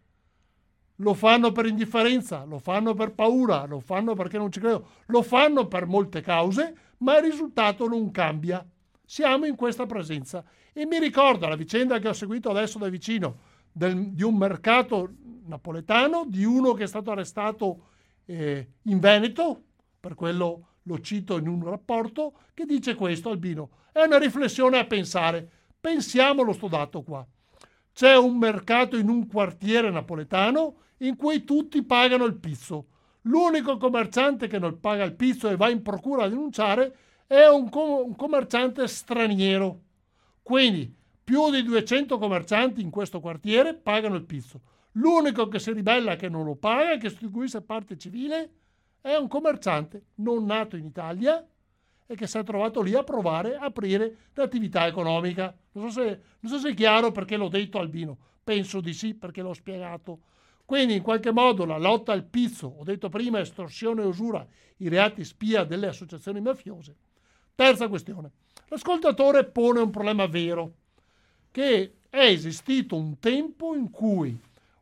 Lo fanno per indifferenza, lo fanno per paura, lo fanno perché non ci credo, lo fanno per molte cause, ma il risultato non cambia. Siamo in questa presenza. E mi ricordo la vicenda che ho seguito adesso da vicino del, di un mercato napoletano, di uno che è stato arrestato eh, in Veneto, per quello lo cito in un rapporto, che dice questo, Albino. È una riflessione a pensare. Pensiamolo sto dato qua. C'è un mercato in un quartiere napoletano in cui tutti pagano il pizzo. L'unico commerciante che non paga il pizzo e va in procura a denunciare è un, com- un commerciante straniero. Quindi più di 200 commercianti in questo quartiere pagano il pizzo. L'unico che si ribella che non lo paga e che costituisce parte civile è un commerciante non nato in Italia e che si è trovato lì a provare a aprire l'attività economica. Non so, se, non so se è chiaro perché l'ho detto Albino, penso di sì perché l'ho spiegato. Quindi in qualche modo la lotta al pizzo, ho detto prima estorsione e usura, i reati spia delle associazioni mafiose. Terza questione. L'ascoltatore pone un problema vero, che è esistito un tempo in cui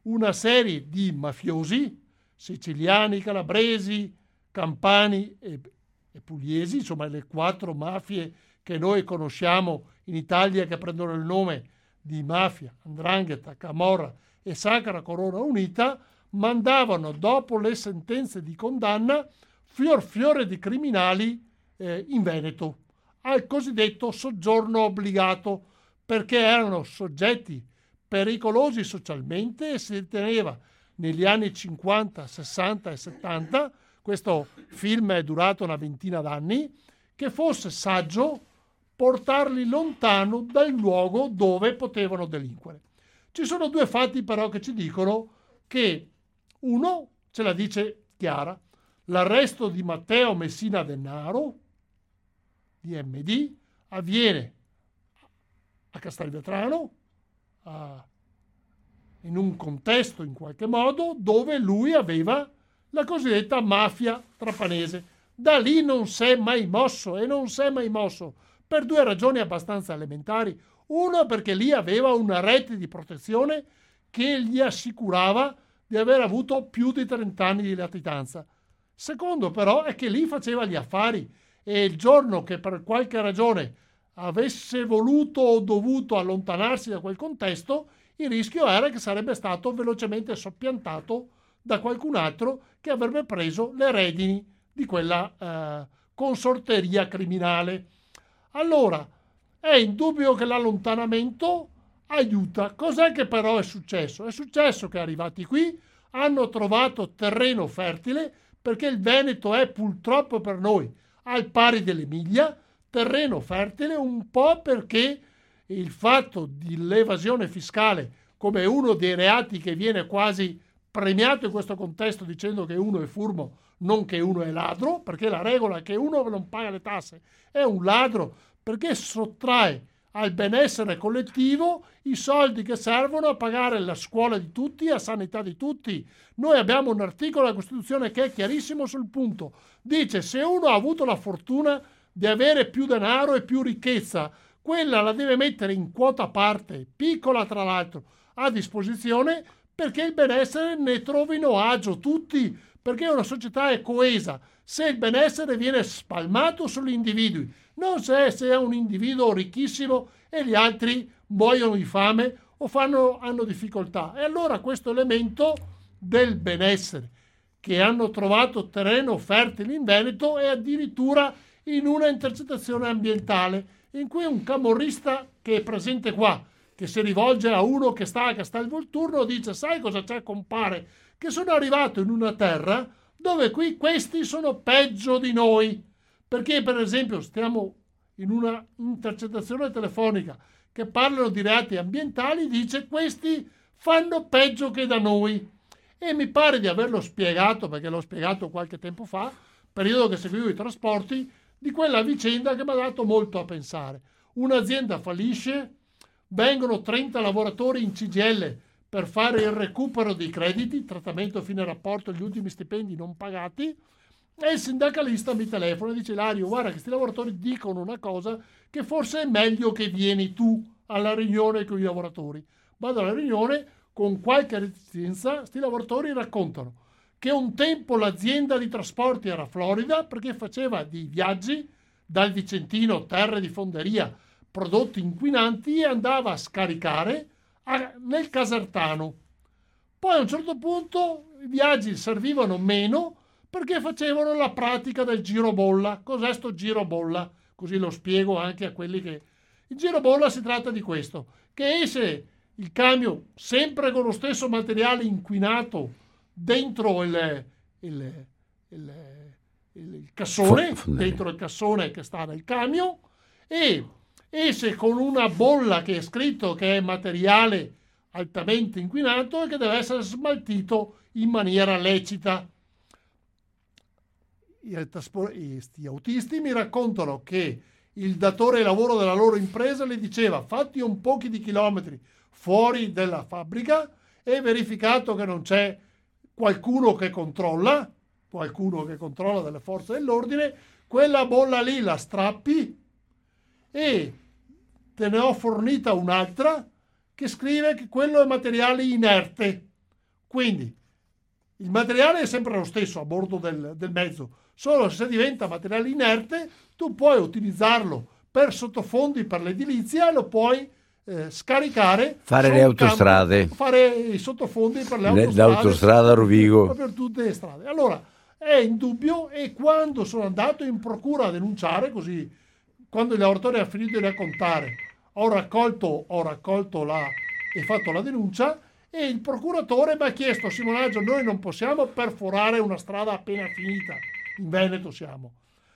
una serie di mafiosi, siciliani, calabresi, campani e, e pugliesi, insomma le quattro mafie che noi conosciamo in Italia che prendono il nome di mafia, andrangheta, camorra e sacra corona unita, mandavano dopo le sentenze di condanna fior fiore di criminali eh, in Veneto al cosiddetto soggiorno obbligato perché erano soggetti pericolosi socialmente e si riteneva negli anni 50, 60 e 70, questo film è durato una ventina d'anni, che fosse saggio portarli lontano dal luogo dove potevano delinquere. Ci sono due fatti però che ci dicono che uno ce la dice chiara, l'arresto di Matteo Messina Denaro, di MD, avviene a Castelvetrano, a, in un contesto in qualche modo dove lui aveva la cosiddetta mafia trapanese. Da lì non si è mai mosso e non si è mai mosso per due ragioni abbastanza elementari. Uno perché lì aveva una rete di protezione che gli assicurava di aver avuto più di 30 anni di latitanza. Secondo però è che lì faceva gli affari e il giorno che per qualche ragione avesse voluto o dovuto allontanarsi da quel contesto, il rischio era che sarebbe stato velocemente soppiantato da qualcun altro che avrebbe preso le redini di quella eh, consorteria criminale. Allora, è indubbio che l'allontanamento aiuta. Cos'è che però è successo? È successo che arrivati qui hanno trovato terreno fertile perché il Veneto è purtroppo per noi al pari dell'Emilia, terreno fertile un po' perché il fatto dell'evasione fiscale come uno dei reati che viene quasi premiato in questo contesto dicendo che uno è furbo, non che uno è ladro, perché la regola è che uno non paga le tasse è un ladro perché sottrae al benessere collettivo i soldi che servono a pagare la scuola di tutti, la sanità di tutti. Noi abbiamo un articolo della Costituzione che è chiarissimo sul punto. Dice se uno ha avuto la fortuna di avere più denaro e più ricchezza, quella la deve mettere in quota parte, piccola tra l'altro, a disposizione perché il benessere ne trovino agio tutti, perché una società è coesa se il benessere viene spalmato sugli individui, non se, se è un individuo ricchissimo e gli altri muoiono di fame o fanno, hanno difficoltà. E allora questo elemento del benessere, che hanno trovato terreno fertile in Veneto e addirittura in una intercettazione ambientale, in cui un camorrista che è presente qua, che si rivolge a uno che sta a Castelvolturno, dice sai cosa c'è compare? Che sono arrivato in una terra dove qui questi sono peggio di noi. Perché per esempio stiamo in una intercettazione telefonica che parlano di reati ambientali, dice questi fanno peggio che da noi. E mi pare di averlo spiegato, perché l'ho spiegato qualche tempo fa, periodo che seguivo i trasporti, di quella vicenda che mi ha dato molto a pensare. Un'azienda fallisce, vengono 30 lavoratori in CGL per fare il recupero dei crediti, trattamento fine rapporto, gli ultimi stipendi non pagati, e il sindacalista mi telefona e dice Lario, guarda che questi lavoratori dicono una cosa che forse è meglio che vieni tu alla riunione con i lavoratori. Vado alla riunione, con qualche resistenza, questi lavoratori raccontano che un tempo l'azienda di trasporti era Florida perché faceva dei viaggi dal Vicentino, terre di fonderia, prodotti inquinanti e andava a scaricare a, nel Casertano. Poi a un certo punto i viaggi servivano meno perché facevano la pratica del giro bolla. Cos'è sto giro bolla? Così lo spiego anche a quelli che... Il giro bolla si tratta di questo, che esce il camion sempre con lo stesso materiale inquinato dentro il, il, il, il cassone, dentro il cassone che sta nel camion e esce con una bolla che è scritto che è materiale altamente inquinato e che deve essere smaltito in maniera lecita. Questi autisti mi raccontano che il datore lavoro della loro impresa le diceva fatti un pochi di chilometri fuori dalla fabbrica e verificato che non c'è qualcuno che controlla, qualcuno che controlla delle forze dell'ordine, quella bolla lì la strappi e te ne ho fornita un'altra che scrive che quello è materiale inerte. Quindi il materiale è sempre lo stesso a bordo del, del mezzo, solo se diventa materiale inerte tu puoi utilizzarlo per sottofondi per l'edilizia e lo puoi eh, scaricare fare le autostrade campo, fare i sottofondi per le autostrade l'autostrada Rovigo per tutte le strade. Allora è indubbio e quando sono andato in procura a denunciare così quando il lavoratore ha finito di raccontare ho raccolto, ho raccolto la, e fatto la denuncia e il procuratore mi ha chiesto, Simonaggio, noi non possiamo perforare una strada appena finita, in Veneto siamo.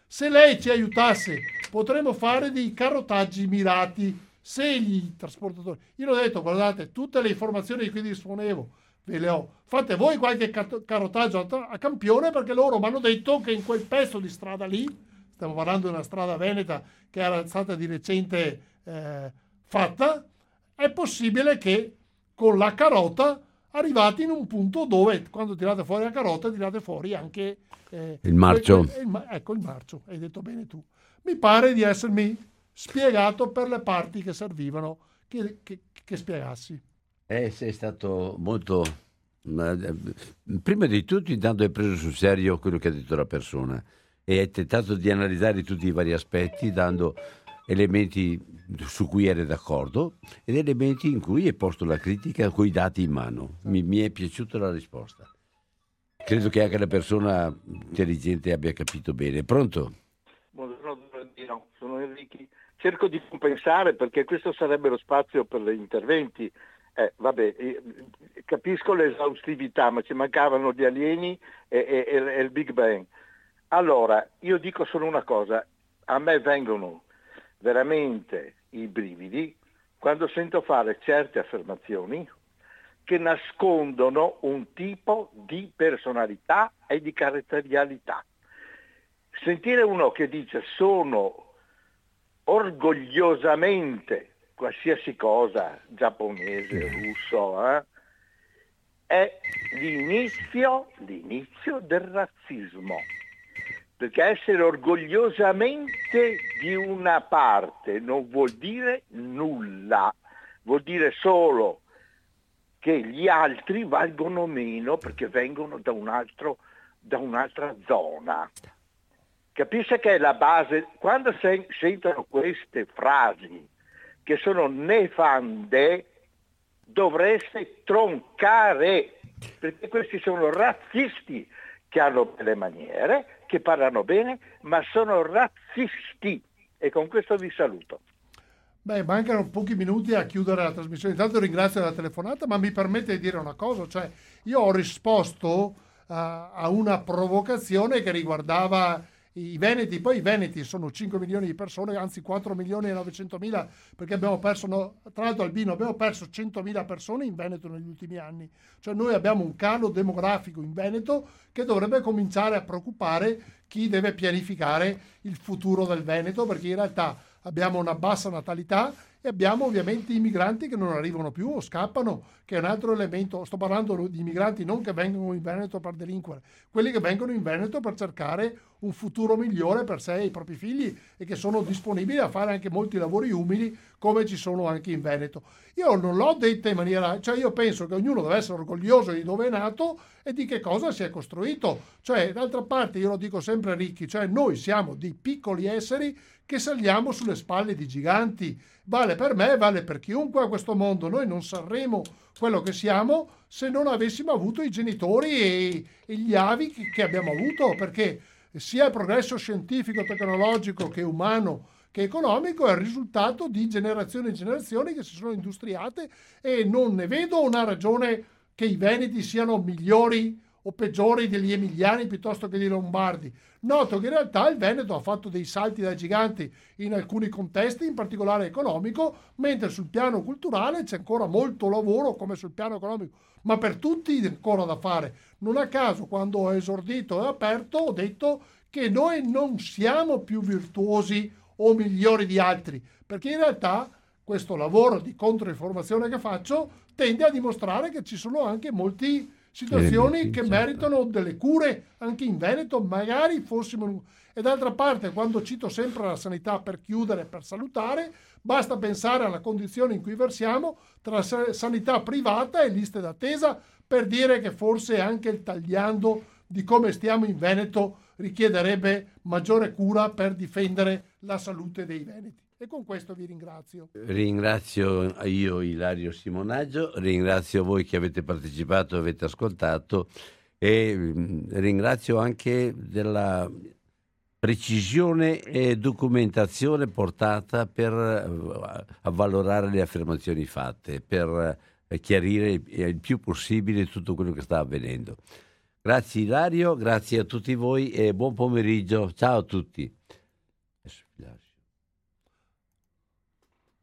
Se lei ci aiutasse, potremmo fare dei carotaggi mirati. Se i trasportatori... Io ho detto, guardate, tutte le informazioni di cui disponevo, ve le ho. Fate voi qualche carotaggio a campione perché loro mi hanno detto che in quel pezzo di strada lì, stiamo parlando di una strada veneta che era stata di recente eh, fatta, è possibile che con la carota arrivati in un punto dove quando tirate fuori la carota tirate fuori anche eh, il marcio. Il, il, ecco il marcio, hai detto bene tu. Mi pare di essermi spiegato per le parti che servivano che, che, che spiegassi. Eh, sei stato molto... Eh, prima di tutto intanto hai preso sul serio quello che ha detto la persona e hai tentato di analizzare tutti i vari aspetti dando elementi su cui eri d'accordo ed elementi in cui hai posto la critica con i dati in mano. Mi, mi è piaciuta la risposta. Credo che anche la persona intelligente abbia capito bene. Pronto? Buongiorno, sono Enrico. Cerco di compensare perché questo sarebbe lo spazio per gli interventi. Eh, vabbè, capisco l'esaustività, ma ci mancavano gli alieni e, e, e il Big Bang. Allora, io dico solo una cosa, a me vengono veramente i brividi quando sento fare certe affermazioni che nascondono un tipo di personalità e di caratterialità. Sentire uno che dice sono orgogliosamente qualsiasi cosa, giapponese, russo, eh, è l'inizio, l'inizio del razzismo perché essere orgogliosamente di una parte non vuol dire nulla, vuol dire solo che gli altri valgono meno perché vengono da, un altro, da un'altra zona. Capisce che è la base, quando se, sentono queste frasi che sono nefande, dovreste troncare, perché questi sono razzisti che hanno belle maniere, che parlano bene, ma sono razzisti. E con questo vi saluto. Beh, mancano pochi minuti a chiudere la trasmissione. Intanto ringrazio la telefonata, ma mi permette di dire una cosa, cioè io ho risposto uh, a una provocazione che riguardava i Veneti, poi i Veneti sono 5 milioni di persone, anzi 4 milioni e 900 mila, perché abbiamo perso, no, tra l'altro Albino, abbiamo perso 100 mila persone in Veneto negli ultimi anni. Cioè noi abbiamo un calo demografico in Veneto che dovrebbe cominciare a preoccupare chi deve pianificare il futuro del Veneto, perché in realtà abbiamo una bassa natalità e abbiamo ovviamente i migranti che non arrivano più o scappano, che è un altro elemento. Sto parlando di migranti non che vengono in Veneto per delinquere, quelli che vengono in Veneto per cercare un futuro migliore per sé e i propri figli e che sono disponibili a fare anche molti lavori umili come ci sono anche in Veneto. Io non l'ho detta in maniera, cioè io penso che ognuno deve essere orgoglioso di dove è nato e di che cosa si è costruito. Cioè, d'altra parte, io lo dico sempre a Ricchi, cioè noi siamo dei piccoli esseri che saliamo sulle spalle di giganti vale per me, vale per chiunque a questo mondo. Noi non saremmo quello che siamo se non avessimo avuto i genitori e, e gli avi che, che abbiamo avuto, perché sia il progresso scientifico, tecnologico che umano che economico è il risultato di generazioni e generazioni che si sono industriate e non ne vedo una ragione che i veneti siano migliori o peggiori degli emiliani piuttosto che dei lombardi. Noto che in realtà il Veneto ha fatto dei salti da giganti in alcuni contesti, in particolare economico, mentre sul piano culturale c'è ancora molto lavoro come sul piano economico, ma per tutti ancora da fare. Non a caso, quando ho esordito e aperto, ho detto che noi non siamo più virtuosi o migliori di altri, perché in realtà questo lavoro di controinformazione che faccio tende a dimostrare che ci sono anche molti situazioni che meritano delle cure anche in Veneto, magari fossimo... E d'altra parte, quando cito sempre la sanità per chiudere, per salutare, basta pensare alla condizione in cui versiamo tra sanità privata e liste d'attesa per dire che forse anche il tagliando di come stiamo in Veneto richiederebbe maggiore cura per difendere la salute dei veneti. E con questo vi ringrazio. Ringrazio io Ilario Simonaggio, ringrazio voi che avete partecipato, avete ascoltato e mm, ringrazio anche della precisione e documentazione portata per eh, avvalorare le affermazioni fatte, per eh, chiarire il più possibile tutto quello che sta avvenendo. Grazie Ilario, grazie a tutti voi e buon pomeriggio. Ciao a tutti.